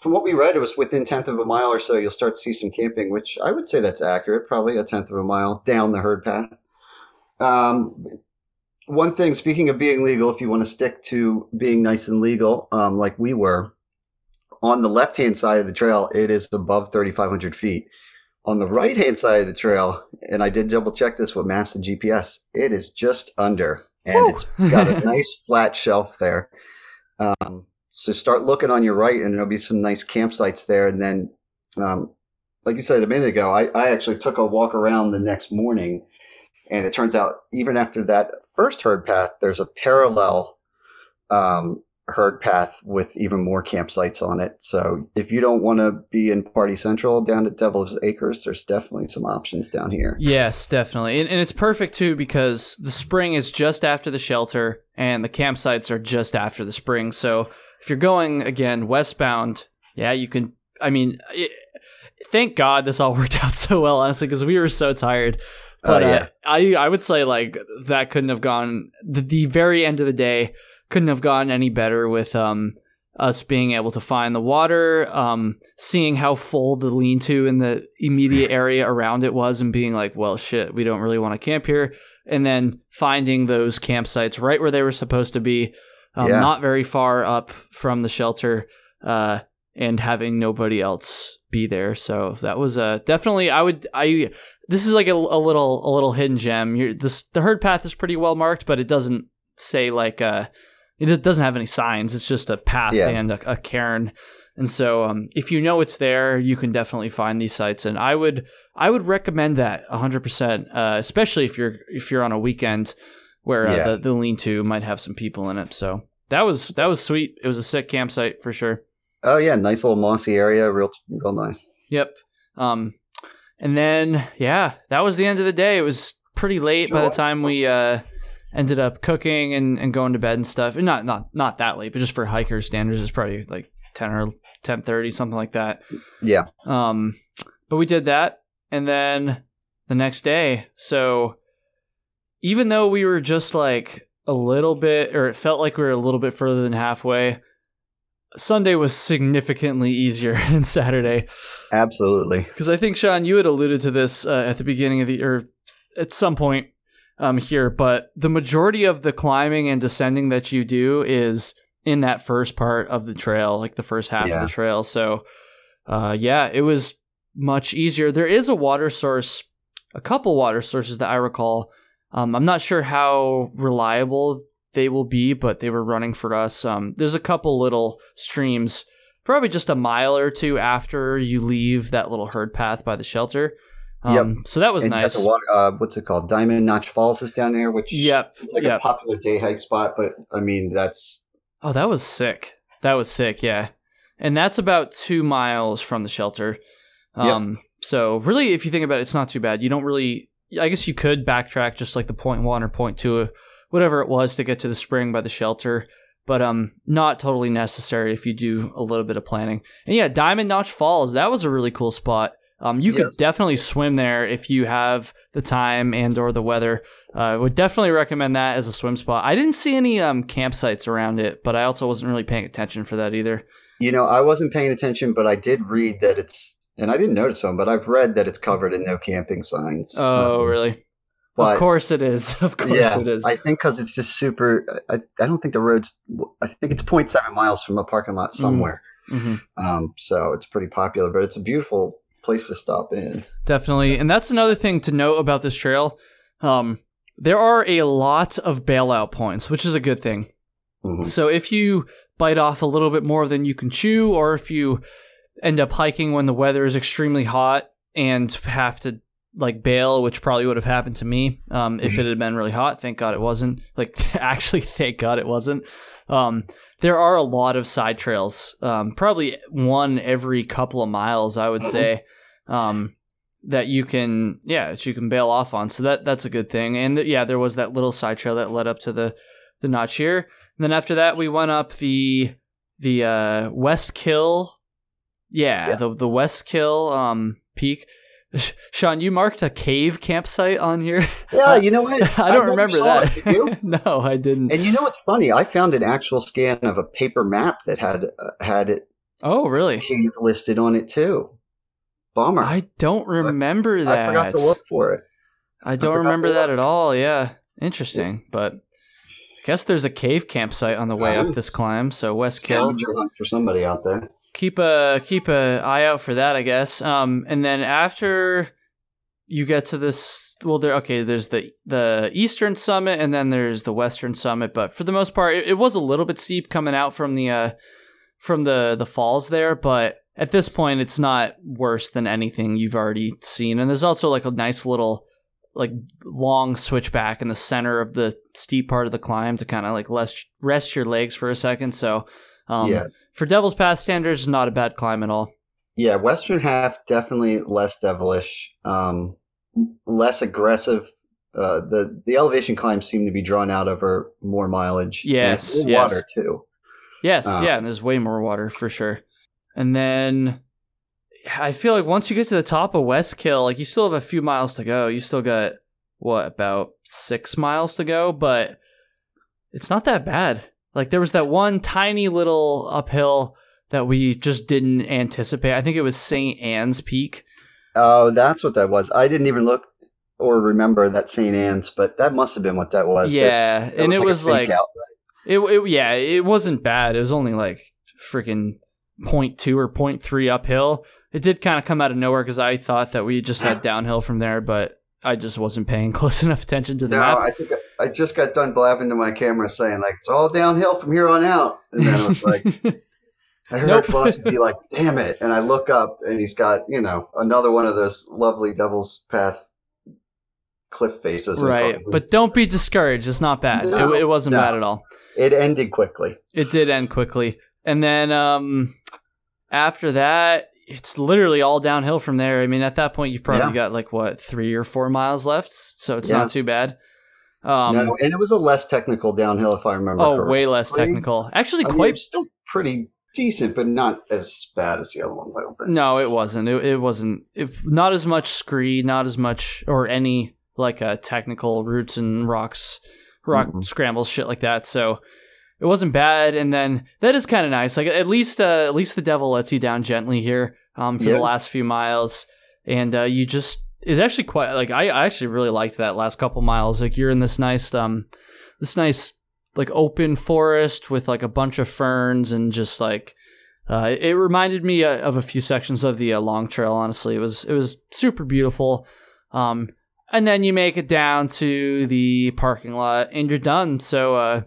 from what we read, it was within tenth of a mile or so. You'll start to see some camping, which I would say that's accurate. Probably a tenth of a mile down the herd path. Um, one thing, speaking of being legal, if you want to stick to being nice and legal, um, like we were, on the left hand side of the trail, it is above 3,500 feet. On the right hand side of the trail, and I did double check this with maps and GPS, it is just under, and Woo. it's got a *laughs* nice flat shelf there. Um, so start looking on your right, and there'll be some nice campsites there. And then, um, like you said a minute ago, I, I actually took a walk around the next morning, and it turns out even after that first herd path, there's a parallel um, herd path with even more campsites on it. So if you don't want to be in Party Central down at Devil's Acres, there's definitely some options down here. Yes, definitely. And, and it's perfect too because the spring is just after the shelter and the campsites are just after the spring. So if you're going again westbound, yeah, you can. I mean, it, thank God this all *laughs* worked out so well, honestly, because we were so tired. But Oh, yeah. uh, I I would say like that couldn't have gone the, the very end of the day couldn't have gone any better with um us being able to find the water, um, seeing how full the lean-to in the immediate *laughs* area around it was, and being like, well, shit, we don't really want to camp here, and then finding those campsites right where they were supposed to be, um, Yeah. not very far up from the shelter, uh, and having nobody else be there. So that was uh, definitely I would I this is like a, a little a little hidden gem. You're, this the herd path is pretty well marked, but it doesn't say like uh it doesn't have any signs. It's just a path Yeah. and a, a cairn. And so um, if you know it's there, you can definitely find these sites. And I would I would recommend that 100%, uh, especially if you're if you're on a weekend where uh, Yeah. the, the lean-to might have some people in it. So that was that was sweet. It was a sick campsite for sure. Oh yeah, nice little mossy area, real real nice. Yep. Um, and then yeah, that was the end of the day. It was pretty late by the time we uh, ended up cooking and, and going to bed and stuff. And Not not not that late, but just for hiker standards, it's probably like ten or ten thirty, something like that. Yeah. Um, but we did that, and then the next day. So even though we were just like a little bit, or it felt like we were a little bit further than halfway. Sunday was significantly easier *laughs* than Saturday. Absolutely. Because I think Sean, you had alluded to this uh, at the beginning of the or at some point um, here, but the majority of the climbing and descending that you do is in that first part of the trail, like the first half Yeah. of the trail. So, uh, yeah, it was much easier. There is a water source, a couple water sources that I recall. Um, I'm not sure how reliable they will be, but they were running for us. Um, there's a couple little streams probably just a mile or two after you leave that little herd path by the shelter. Um, So that was and nice. water, uh, what's it called? Diamond Notch Falls is down there, which Yep. is like yep. a popular day hike spot. But I mean, that's Oh, that was sick. That was sick. Yeah, and that's about two miles from the shelter. Um, so really, if you think about it, it's not too bad. You don't really. I guess you could backtrack just like the point one or point two, whatever it was, to get to the spring by the shelter. But um, not totally necessary if you do a little bit of planning. And yeah, Diamond Notch Falls, that was a really cool spot. Um, you could definitely swim there if you have the time and or the weather. Uh, I would definitely recommend that as a swim spot. I didn't see any um, campsites around it, but I also wasn't really paying attention for that either. you know, I wasn't paying attention, but I did read that it's, and I didn't notice them, but I've read that it's covered in no camping signs. Oh, Um, really? but- of course it is. *laughs* Of course yeah, it is. I think because it's just super. I, I don't think the road's. I think it's 0.7 miles from a parking lot somewhere. Mhm. Um, so it's pretty popular, but it's a beautiful place to stop in. Definitely. And that's another thing to note about this trail. Um, there are a lot of bailout points, which is a good thing. Mhm. So if you bite off a little bit more than you can chew, or if you end up hiking when the weather is extremely hot and have to like bail, which probably would have happened to me um, if it had been really hot. Thank God it wasn't. *laughs* Like *laughs* actually, thank God it wasn't. Um, there are a lot of side trails, um, probably one every couple of miles, I would Mhm. say, um, that you can, yeah, that you can bail off on. So that that's a good thing. And th- yeah, there was that little side trail that led up to the the notch here. And then after that, we went up the the uh, West Kill, yeah, Yeah. the the West Kill um, peak. Sean, you marked a cave campsite on here. Yeah, *laughs* you know what? I *laughs* I don't never remember that. it. *laughs* No, I didn't. And you know what's funny? I found an actual scan of a paper map that had uh, had it oh, really? cave listed on it too. Bummer. I, I don't remember that. I forgot to look for it. I don't forgot remember that at all. Yeah, interesting. But I guess there's a cave campsite on the way up this climb. So West Kill. For somebody out there. keep a keep a eye out for that, I guess. Um, and then after you get to this, well, there okay. There's the the eastern summit, and then there's the western summit. But for the most part, it, it was a little bit steep coming out from the uh from the the falls there, but at this point, it's not worse than anything you've already seen. And there's also like a nice little like long switchback in the center of the steep part of the climb to kind of like rest rest your legs for a second. So um, Yeah. for Devil's Path standards, not a bad climb at all. Yeah, Western half definitely less devilish, um, less aggressive. Uh, the the elevation climbs seem to be drawn out over more mileage. Yes, yes. water too. Yes, Uh, yeah, and there's way more water for sure. And then I feel like once you get to the top of Westkill, like you still have a few miles to go. You still got what about six miles to go, but it's not that bad. Like there was that one tiny little uphill that we just didn't anticipate. I think it was St. Anne's Peak. Oh, that's what that was. I didn't even look or remember that St. Anne's, but that must have been what that was. Yeah, that and it a was like. It, it yeah, it wasn't bad. It was only like freaking point two or point three uphill. It did kind of come out of nowhere because I thought that we just had *laughs* downhill from there, but I just wasn't paying *laughs* close enough attention to the No, map. I think I, I just got done blabbing to my camera saying like it's all downhill from here on out, and then I was like, *laughs* I heard Nope. Foss be like, "Damn it!" And I look up, and he's got you know another one of those lovely Devil's Path cliff faces. right, but don't be discouraged. It's not bad. No, it, it wasn't no. bad at all. it ended quickly. It did end quickly, and then um, after that, it's literally all downhill from there. I mean, at that point, you've probably Yeah. got like what three or four miles left, so it's Yeah. not too bad. Um, no, and it was a less technical downhill, if I remember. oh, correctly. way less technical. Actually, I quite it's still pretty decent, but not as bad as the other ones. I don't think. No, it wasn't. It, it wasn't. It, not as much scree, not as much, or any like uh, technical roots and rocks, rock Mhm. scrambles, shit like that. So it wasn't bad. And then that is kind of nice. Like at least, uh, at least the devil lets you down gently here um, for the last few miles, and uh, you just is actually quite like I, I actually really liked that last couple miles. Like you're in this nice, um, this nice like open forest with like a bunch of ferns and just like uh, it reminded me uh, of a few sections of the uh, Long Trail. Honestly, it was it was super beautiful. Um, and then you make it down to the parking lot, and you're done. So, uh,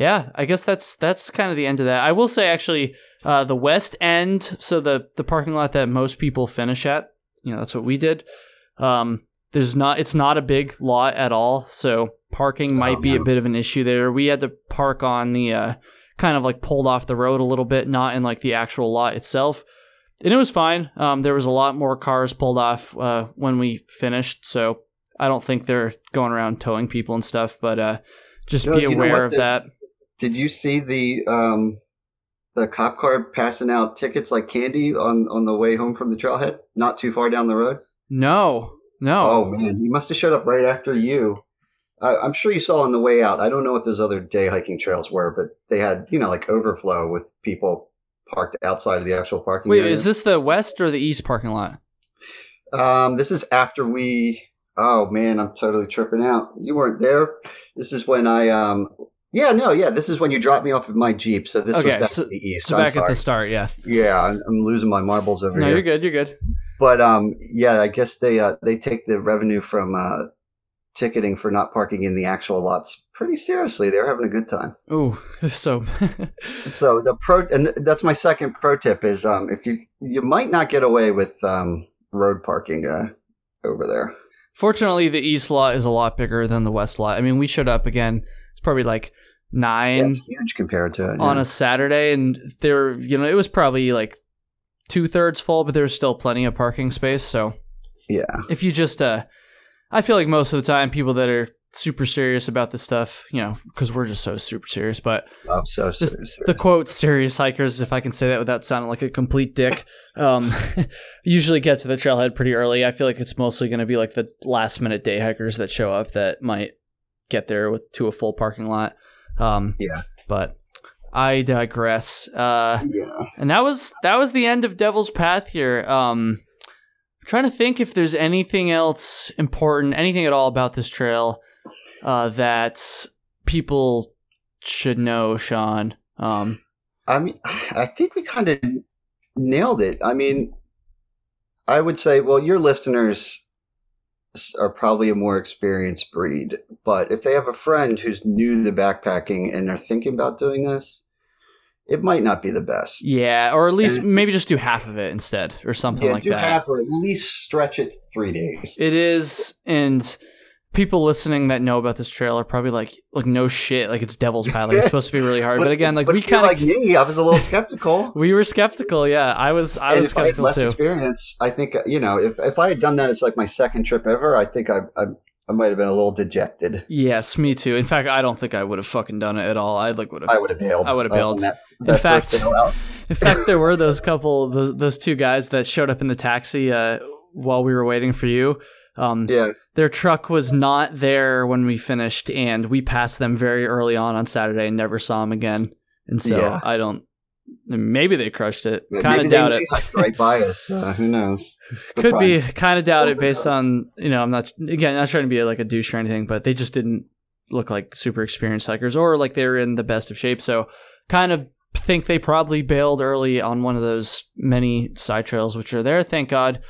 yeah, I guess that's that's kind of the end of that. I will say, actually, uh, the west end, so the the parking lot that most people finish at, you know, that's what we did. Um, there's not, it's not a big lot at all, so parking might Oh, be a bit of an issue there. We had to park on the uh, kind of like pulled off the road a little bit, not in like the actual lot itself. And it was fine. Um, there was a lot more cars pulled off uh, when we finished, so I don't think they're going around towing people and stuff. But uh, just No, be you know aware of The- that. Did you see the um, the cop car passing out tickets like candy on on the way home from the trailhead? Not too far down the road. No, no. Oh man, he must have showed up right after you. I, I'm sure you saw on the way out. I don't know what those other day hiking trails were, but they had you know like overflow with people parked outside of the actual parking Wait, area. is this the west or the east parking lot? Um, this is after we. Oh man, I'm totally tripping out. You weren't there. This is when I. Um, yeah, no, yeah. This is when you dropped me off of my jeep. So this Okay, was back so- to the east. So I'm back at the start, yeah. Yeah, I'm, I'm losing my marbles over No, here. No, you're good. You're good. But um, yeah, I guess they uh, they take the revenue from uh, ticketing for not parking in the actual lots pretty seriously. They're having a good time. Ooh, *laughs* so So the pro and that's my second pro tip is um, if you you might not get away with um, road parking uh, over there. fortunately, the east lot is a lot bigger than the west lot. I mean, we showed up again. It's probably like nine Yeah, huge compared to on yeah. a Saturday, and there, you know, it was probably like two thirds full, but there was still plenty of parking space. So yeah. if you just, uh, I feel like most of the time, people that are super serious about this stuff, you know, because we're just so super serious, but Oh, so Just serious. the quote serious hikers if i can say that without sounding like a complete dick um *laughs* usually get to the trailhead pretty early i feel like it's mostly going to be like the last minute day hikers that show up that might get there with to a full parking lot um Yeah. but i digress uh yeah. and that was that was the end of devil's path here um I'm trying to think if there's anything else important anything at all about this trail uh that people should know sean um I mean, I think we kind of nailed it. I mean, I would say, well, your listeners are probably a more experienced breed, but if they have a friend who's new to backpacking and they're thinking about doing this, it might not be the best. Yeah, or at least And- maybe just do half of it instead, or something yeah, like do that. half or at least stretch it three days. It is, and people listening that know about this trail are probably like, like no shit, like it's Devil's Path, like it's *laughs* supposed to be really hard. But, again, like but we kind of like me, I was a little skeptical. *laughs* we were skeptical. Yeah, I was, I and was if I less too. experience, I think you know if if I had done that it's like my second trip ever, I think I I, I might have been a little dejected. Yes, me too. In fact, I don't think I would have fucking done it at all. I like would have. I would have bailed. I would have bailed. on That, In fact- first bail out. *laughs* In fact, there were those couple, those, those two guys that showed up in the taxi uh, while we were waiting for you. Um, yeah, Their truck was not there when we finished, and we passed them very early on on Saturday and never saw them again. And so Yeah. I don't. Maybe they crushed it. Kind of doubt it. right by us. Uh, who knows? *laughs* But Could be. Kind of doubt it based on you know. I'm not again not trying to be like a douche or anything, but they just didn't look like super experienced hikers or like they were in the best of shape. So kind of think they probably bailed early on one of those many side trails which are there. Thank God.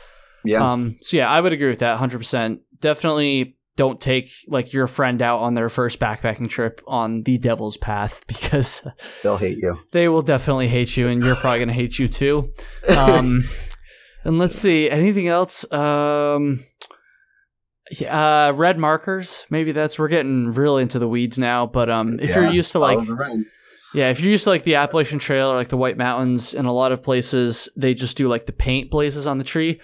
Yeah, Um, so yeah, I would agree with that 100%. Definitely don't take like your friend out on their first backpacking trip on the devil's path *laughs* because they'll hate you. they will definitely hate you and you're probably going to hate you too. Um, *laughs* and let's see, anything else? Um, yeah, uh, red markers. Maybe that's we're getting really into the weeds now. But um, if you're used to like follow the red. yeah, if you're used to like the Appalachian Trail or like the White Mountains, in a lot of places they just do like the paint blazes on the tree,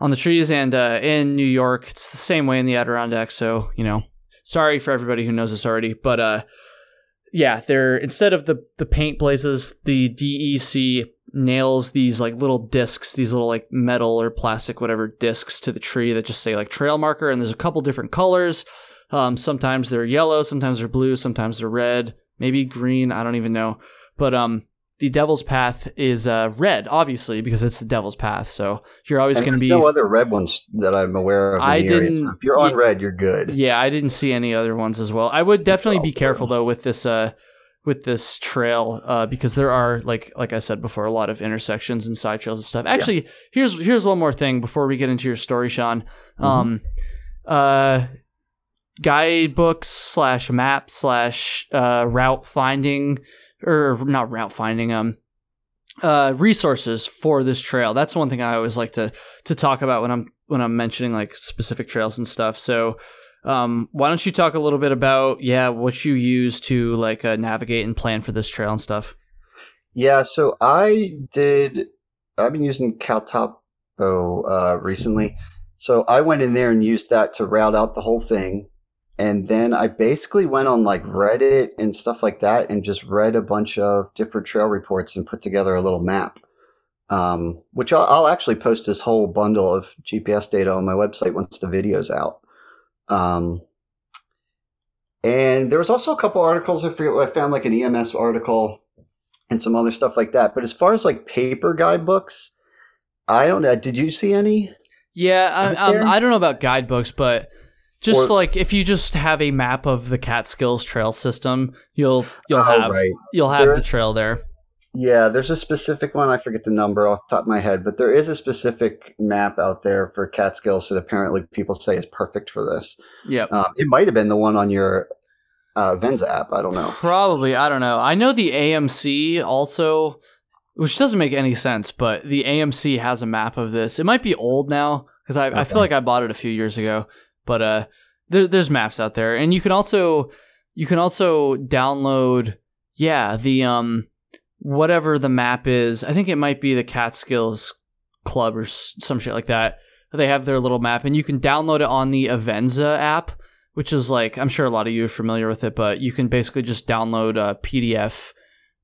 on the trees, and uh, in New York it's the same way in the Adirondacks. So you know, sorry for everybody who knows this already, but uh, yeah, they're instead of the the paint blazes, the DEC nails these like little discs, these little like metal or plastic whatever discs to the tree that just say like trail marker, and there's a couple different colors. Um, sometimes they're yellow, sometimes they're blue, sometimes they're red, maybe green. I don't even know. But um, the Devil's Path is uh, red, obviously, because it's the Devil's Path. So you're always going to there's be. no other red ones that I'm aware of in I the area. So didn't- if you're on yeah. red, you're good. Yeah, I didn't see any other ones as well. I would definitely be careful though with this uh with this trail uh because there are like like I said before a lot of intersections and side trails and stuff. Actually, here's here's one more thing before we get into your story, Sean. Mhm. Um uh guidebooks slash map slash uh route finding or not route finding um uh resources for this trail. That's one thing i always like to to talk about when i'm when i'm mentioning like specific trails and stuff. So um why don't you talk a little bit about yeah what you use to like uh, navigate and plan for this trail and stuff? Yeah, so I did. I've been using CalTopo uh, recently, so I went in there and used that to route out the whole thing, and then I basically went on like Reddit and stuff like that, and just read a bunch of different trail reports and put together a little map. Um, which I'll, I'll actually post this whole bundle of GPS data on my website once the video's out. Um, and there was also a couple articles. I forget what I found, like an EMS article and some other stuff like that. But as far as like paper guidebooks, I don't know. Did you see any? yeah I, um, I don't know about guidebooks but just Or- like if you just have a map of the catskills trail system you'll you'll Oh, have right. you'll have the trail there Yeah, there's a specific one. I forget the number off the top of my head, but there is a specific map out there for Catskills that apparently people say is perfect for this. yep Um, it might have been the one on your uh, Avenza app. I don't know. Probably, I don't know. I know the AMC also, which doesn't make any sense, but the AMC has a map of this. It might be old now because I, I feel like I bought it a few years ago, but uh, there, there's maps out there, and you can also you can also download yeah the um whatever the map is. I think it might be the Catskills Club or some shit like that. They have their little map, and you can download it on the Avenza app which is like I'm sure a lot of you are familiar with it, but you can basically just download uh, PDF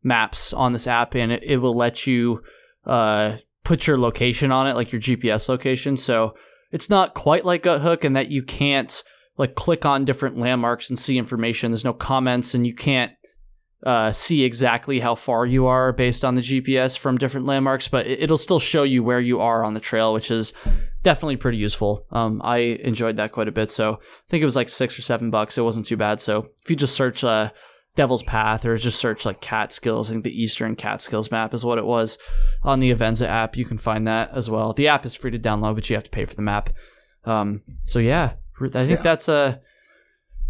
maps on this app, and it, it will let you uh, put your location on it, like your GPS location. So it's not quite like Guthook, in that you can't like click on different landmarks and see information. There's no comments, and you can't uh, see exactly how far you are based on the GPS from different landmarks, but it, it'll still show you where you are on the trail, which is definitely pretty useful. Um, I enjoyed that quite a bit. So I think it was like six or seven bucks. It wasn't too bad. So if you just search uh, Devil's Path or just search like Catskills, I think the Eastern Catskills map is what it was on the Avenza app. You can find that as well. The app is free to download, but you have to pay for the map. Um, so yeah, I think Yeah. that's a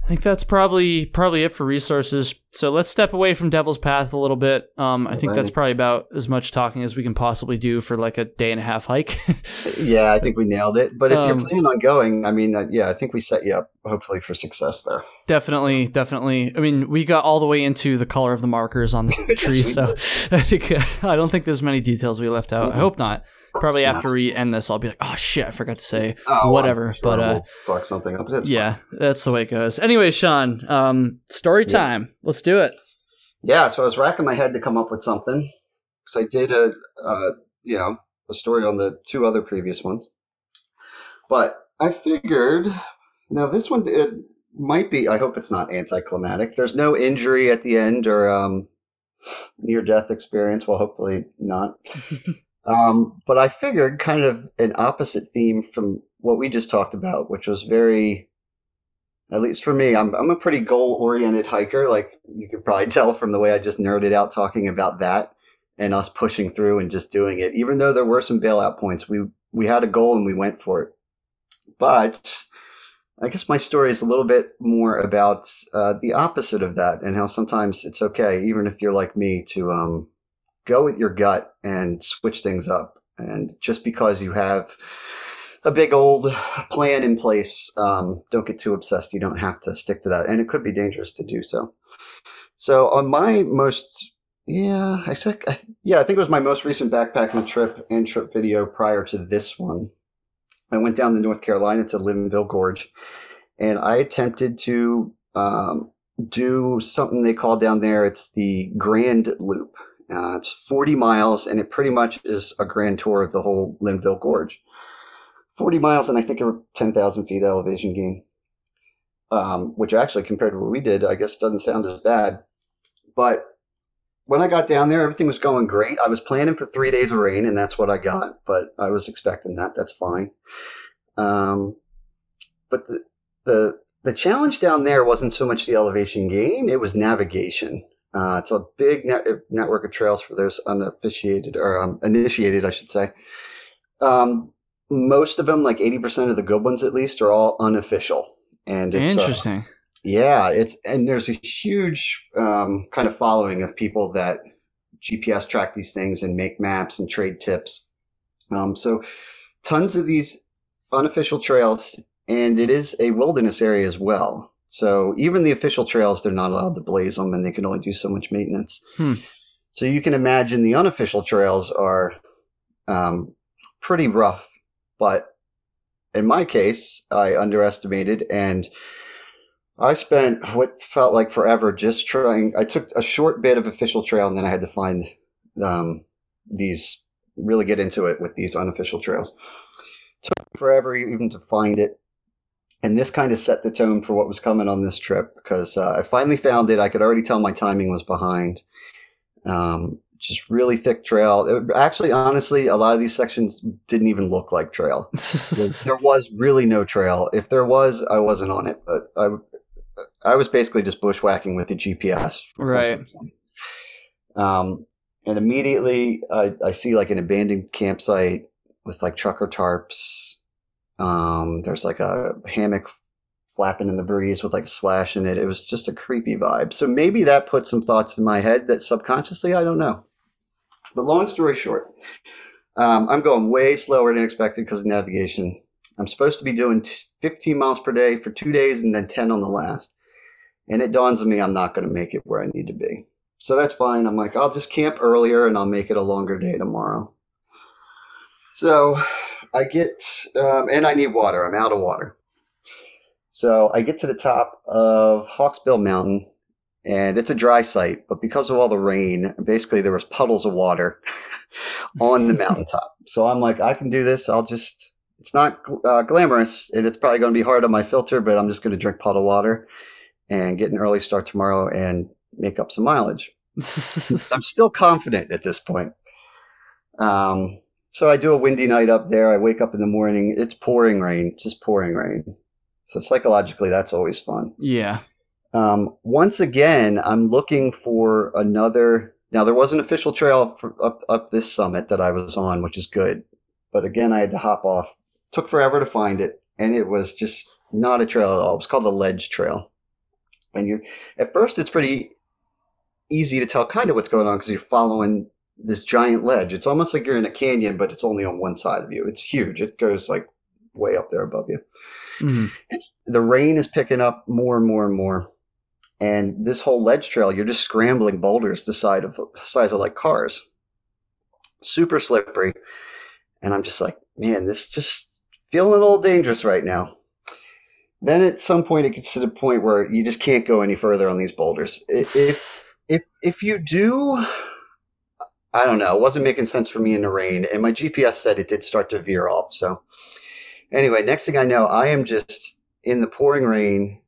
I think that's probably probably it for resources. So let's step away from Devil's Path a little bit. Um, I think that's probably about as much talking as we can possibly do for like a day and a half hike. *laughs* yeah, I think we nailed it. But if Um, you're planning on going, I mean, uh, yeah, I think we set you up hopefully for success there. definitely, definitely. I mean, we got all the way into the color of the markers on the *laughs* tree, so *laughs* I think I don't think there's many details we left out. I Mhm. hope not. Probably No. after we end this, I'll be like, oh shit, I forgot to say Oh, whatever. Sure but uh, we'll fuck something up. That's yeah, that's the way it goes. Anyway, Sean, um, story Yeah. time. Let's do it. Yeah, so I was racking my head to come up with something because I did a, uh, you know, a story on the two other previous ones. But I figured, now this one it might be. I hope it's not anticlimactic. There's no injury at the end or um, near-death experience. Well, hopefully not. *laughs* um, but I figured kind of an opposite theme from what we just talked about, which was very at least for me, I'm I'm a pretty goal oriented hiker. Like you could probably *laughs* tell from the way I just nerded out talking about that and us pushing through and just doing it. Even though there were some bailout points, we we had a goal and we went for it. But I guess my story is a little bit more about uh, the opposite of that and how sometimes it's okay, even if you're like me, to um, go with your gut and switch things up. And just because you have a big old plan in place. Um, don't get too obsessed. You don't have to stick to that, and it could be dangerous to do so. So on my most, yeah, I said, yeah, I think it was my most recent backpacking trip and trip video prior to this one. I went down to North Carolina to Linville Gorge, and I attempted to um, do something they call down there. It's the Grand Loop. Uh, it's 40 miles, and it pretty much is a grand tour of the whole Linville Gorge. 40 miles and I think a 10,000 feet elevation gain, um, which actually compared to what we did, I guess doesn't sound as bad. But when I got down there, everything was going great. I was planning for three days of rain, and that's what I got. But I was expecting that. That's fine. Um, but the, the the challenge down there wasn't so much the elevation gain; it was navigation. Uh, it's a big net, network of trails for those unofficiated or um, initiated, I should say. Um, most of them, like 80% of the good ones at least, are all unofficial. And it's, uh, Interesting. Yeah, it's and there's a huge um, kind of following of people that GPS track these things and make maps and trade tips. Um, so tons of these unofficial trails, and it is a wilderness area as well. So even the official trails, they're not allowed to blaze them, and they can only do so much maintenance. Hmm. So you can imagine the unofficial trails are um, pretty rough, but in my case, I underestimated and I spent what felt like forever just trying. I took a short bit of official trail and then I had to find um, these, really get into it with these unofficial trails. Took forever even to find it. And this kind of set the tone for what was coming on this trip because uh, I finally found it. I could already tell my timing was behind. Um, just really thick trail. It- actually, honestly, a lot of these sections didn't even look like trail. *laughs* There- there was really no trail. If there was, I wasn't on it. But I, I was basically just bushwhacking with the GPS. Right. Um, and immediately I, I see like an abandoned campsite with like trucker tarps. Um, there's like a hammock flapping in the breeze with like a slash in it. It was just a creepy vibe. So maybe that put some thoughts in my head that subconsciously I don't know. But long story short, um, I'm going way slower than expected because of navigation. I'm supposed to be doing 15 miles per day for two days and then 10 on the last. And it dawns on me I'm not going to make it where I need to be. So that's fine. I'm like, I'll just camp earlier and I'll make it a longer day tomorrow. So I get, um, and I need water. I'm out of water. So I get to the top of Hawksbill Mountain, and it's a dry site, but because of all the rain, basically there was puddles of water *laughs* on the *laughs* mountaintop. So I'm like, I can do this. I'll just. It's not uh, glamorous, and it's probably going to be hard on my filter, but I'm just going to drink puddle water and get an early start tomorrow and make up some mileage. *laughs* I'm still confident at this point. Um, so I do a windy night up there. I wake up in the morning. It's pouring rain, just pouring rain. So psychologically, that's always fun. yeah. Um, once again, I'm looking for another. Now there was an official trail for, up up this summit that I was on, which is good. But again, I had to hop off. Took forever to find it, and it was just not a trail at all. It was called the Ledge Trail. and you at first it's pretty easy to tell kind of what's going on because you're following this giant ledge. It's almost like you're in a canyon, but it's only on one side of you. It's huge. It goes like way up there above you. Mhm. It's the rain is picking up more and more and more, and this whole ledge trail, you're just scrambling boulders the size of size of like cars. Super slippery, and I'm just like, man, this just feeling a little dangerous right now. Then at some point, it gets to the point where you just can't go any further on these boulders. If *sighs* if if you do i don't know. It wasn't making sense for me in the rain and my gps said it did start to veer off so. Anyway next thing i know i am just in the pouring rain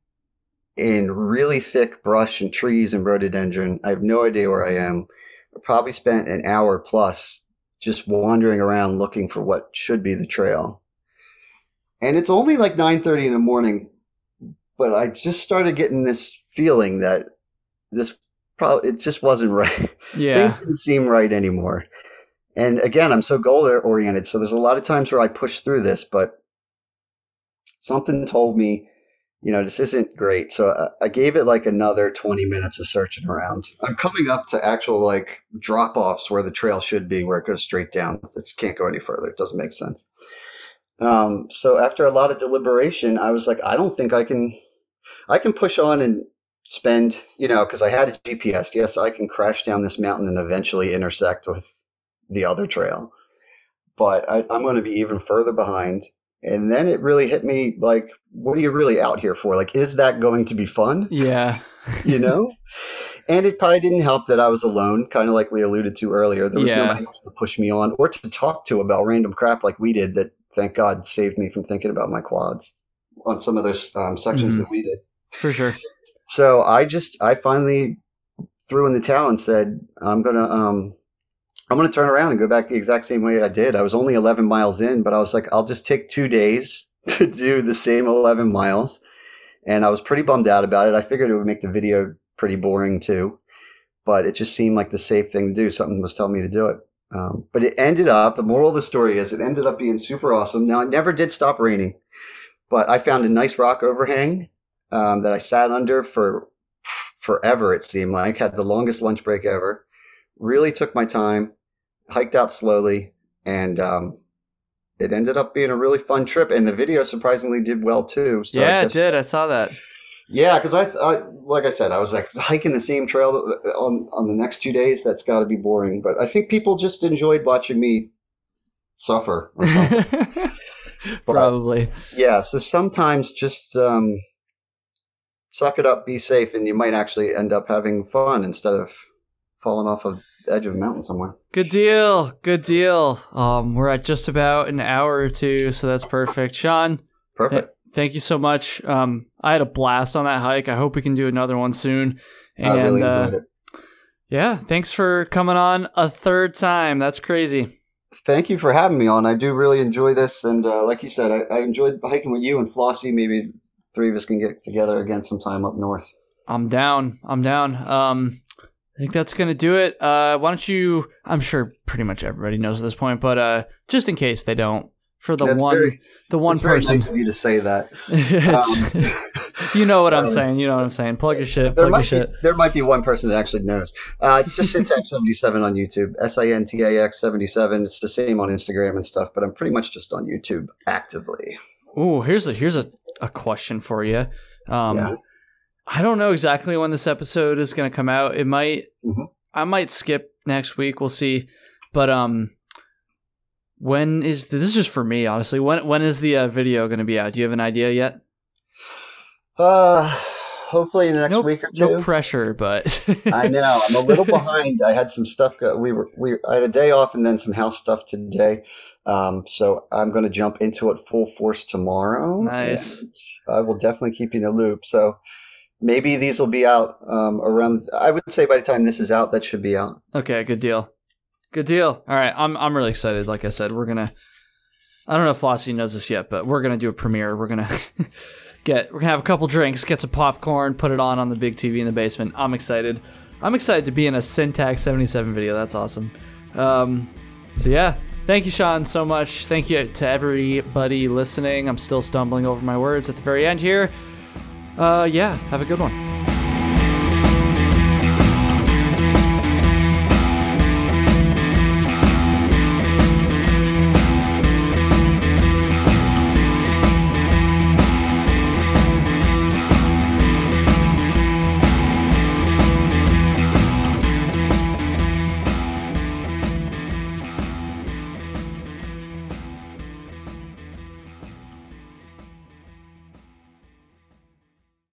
in really thick brush and trees and rhododendron. I have no idea where i am. I probably spent an hour plus just wandering around looking for what should be the trail and it's only like 9.30 in the morning but i just started getting this feeling that this probably it just wasn't right. yeah. Things didn't seem right anymore. And again, I'm so goal oriented, so there's a lot of times where I push through this, but something told me, you know, this isn't great. So I, I gave it like another 20 minutes of searching around. I'm coming up to actual like drop offs where the trail should be, where it goes straight down. It just can't go any further. It doesn't make sense. Um, so after a lot of deliberation, I was like, I don't think I can. I can push on and spend, you know, because I had a GPS. Yes, I can crash down this mountain and eventually intersect with the other trail. But I, I'm going to be even further behind. And then it really hit me like, what are you really out here for? Like, is that going to be fun? Yeah. You *laughs* know? and it probably didn't help that I was alone, kind of like we alluded to earlier. There was Yeah. nobody else to push me on or to talk to about random crap like we did that, thank God, saved me from thinking about my quads on some of those um, sections Mhm. that we did. For sure. So I just I finally threw in the towel and said I'm gonna um I'm gonna turn around and go back the exact same way I did. I was only 11 miles in, but I was like I'll just take two days *laughs* to do the same 11 miles, and I was pretty bummed out about it. I figured it would make the video pretty boring too, but it just seemed like the safe thing to do. Something was telling me to do it. Um, but it ended up. The moral of the story is it ended up being super awesome. Now it never did stop raining, but I found a nice rock overhang um, that I sat under for forever. It seemed like had the longest lunch break ever. Really took my time, hiked out slowly, and um, it ended up being a really fun trip. And the video surprisingly did well too. So yeah, it did. I saw that. Yeah, because I, I, like I said, I was like hiking the same trail on on the next two days. That's got to be boring. But I think people just enjoyed watching me suffer. *laughs* Probably. yeah. So sometimes just um, suck it up, be safe, and you might actually end up having fun instead of falling off of the edge of a mountain somewhere. Good deal. Good deal. Um, we're at just about an hour or two, so that's perfect. Sean, Perfect. Thank you so much. Um, I had a blast on that hike. I hope we can do another one soon. And I really uh, enjoyed it. yeah, thanks for coming on a third time. That's crazy. Thank you for having me on. I do really enjoy this, and uh, like you said, I, I enjoyed hiking with you and Flossie. Maybe three of us can get together again sometime up north. I'm down. I'm down. Um, I think that's gonna do it. Uh, why don't you? I'm sure pretty much everybody knows at this point, but uh, just in case they don't, for the That's one, very- the one person, nice of you to say that. *laughs* Um, you know what I'm um, saying. You know what I'm saying. Plug your shit. there Plug your might be shit. there might be one person that actually knows. Uh, it's just *laughs* Sintax seventy seven on YouTube. S I N T A X seventy seven. It's the same on Instagram and stuff, but I'm pretty much just on YouTube actively. Ooh, here's a here's a, a question for you. Um, Yeah. I don't know exactly when this episode is going to come out. It might Mhm. I might skip next week. We'll see. But um, when is this is just for me honestly? When when is the uh, video going to be out? Do you have an idea yet? Uh, hopefully in the next no, week or two. no pressure, but *laughs* I know I'm a little behind. I had some stuff. Go, we were we I had a day off and then some house stuff today. Um, so I'm going to jump into it full force tomorrow. Nice. I will definitely keep you in the loop. So maybe these will be out um, around. I would say by the time this is out, that should be out. Okay, good deal. Good deal. All right, I'm I'm really excited. Like I said, we're gonna. I don't know if Flossie knows this yet, but we're gonna do a premiere. We're gonna *laughs* get we're gonna have a couple drinks, get some popcorn, put it on on the big TV in the basement. I'm excited. I'm excited to be in a Sintax 77 video. That's awesome. Um, so yeah, thank you, Sean, so much. Thank you to everybody listening. I'm still stumbling over my words at the very end here. Uh, yeah, have a good one.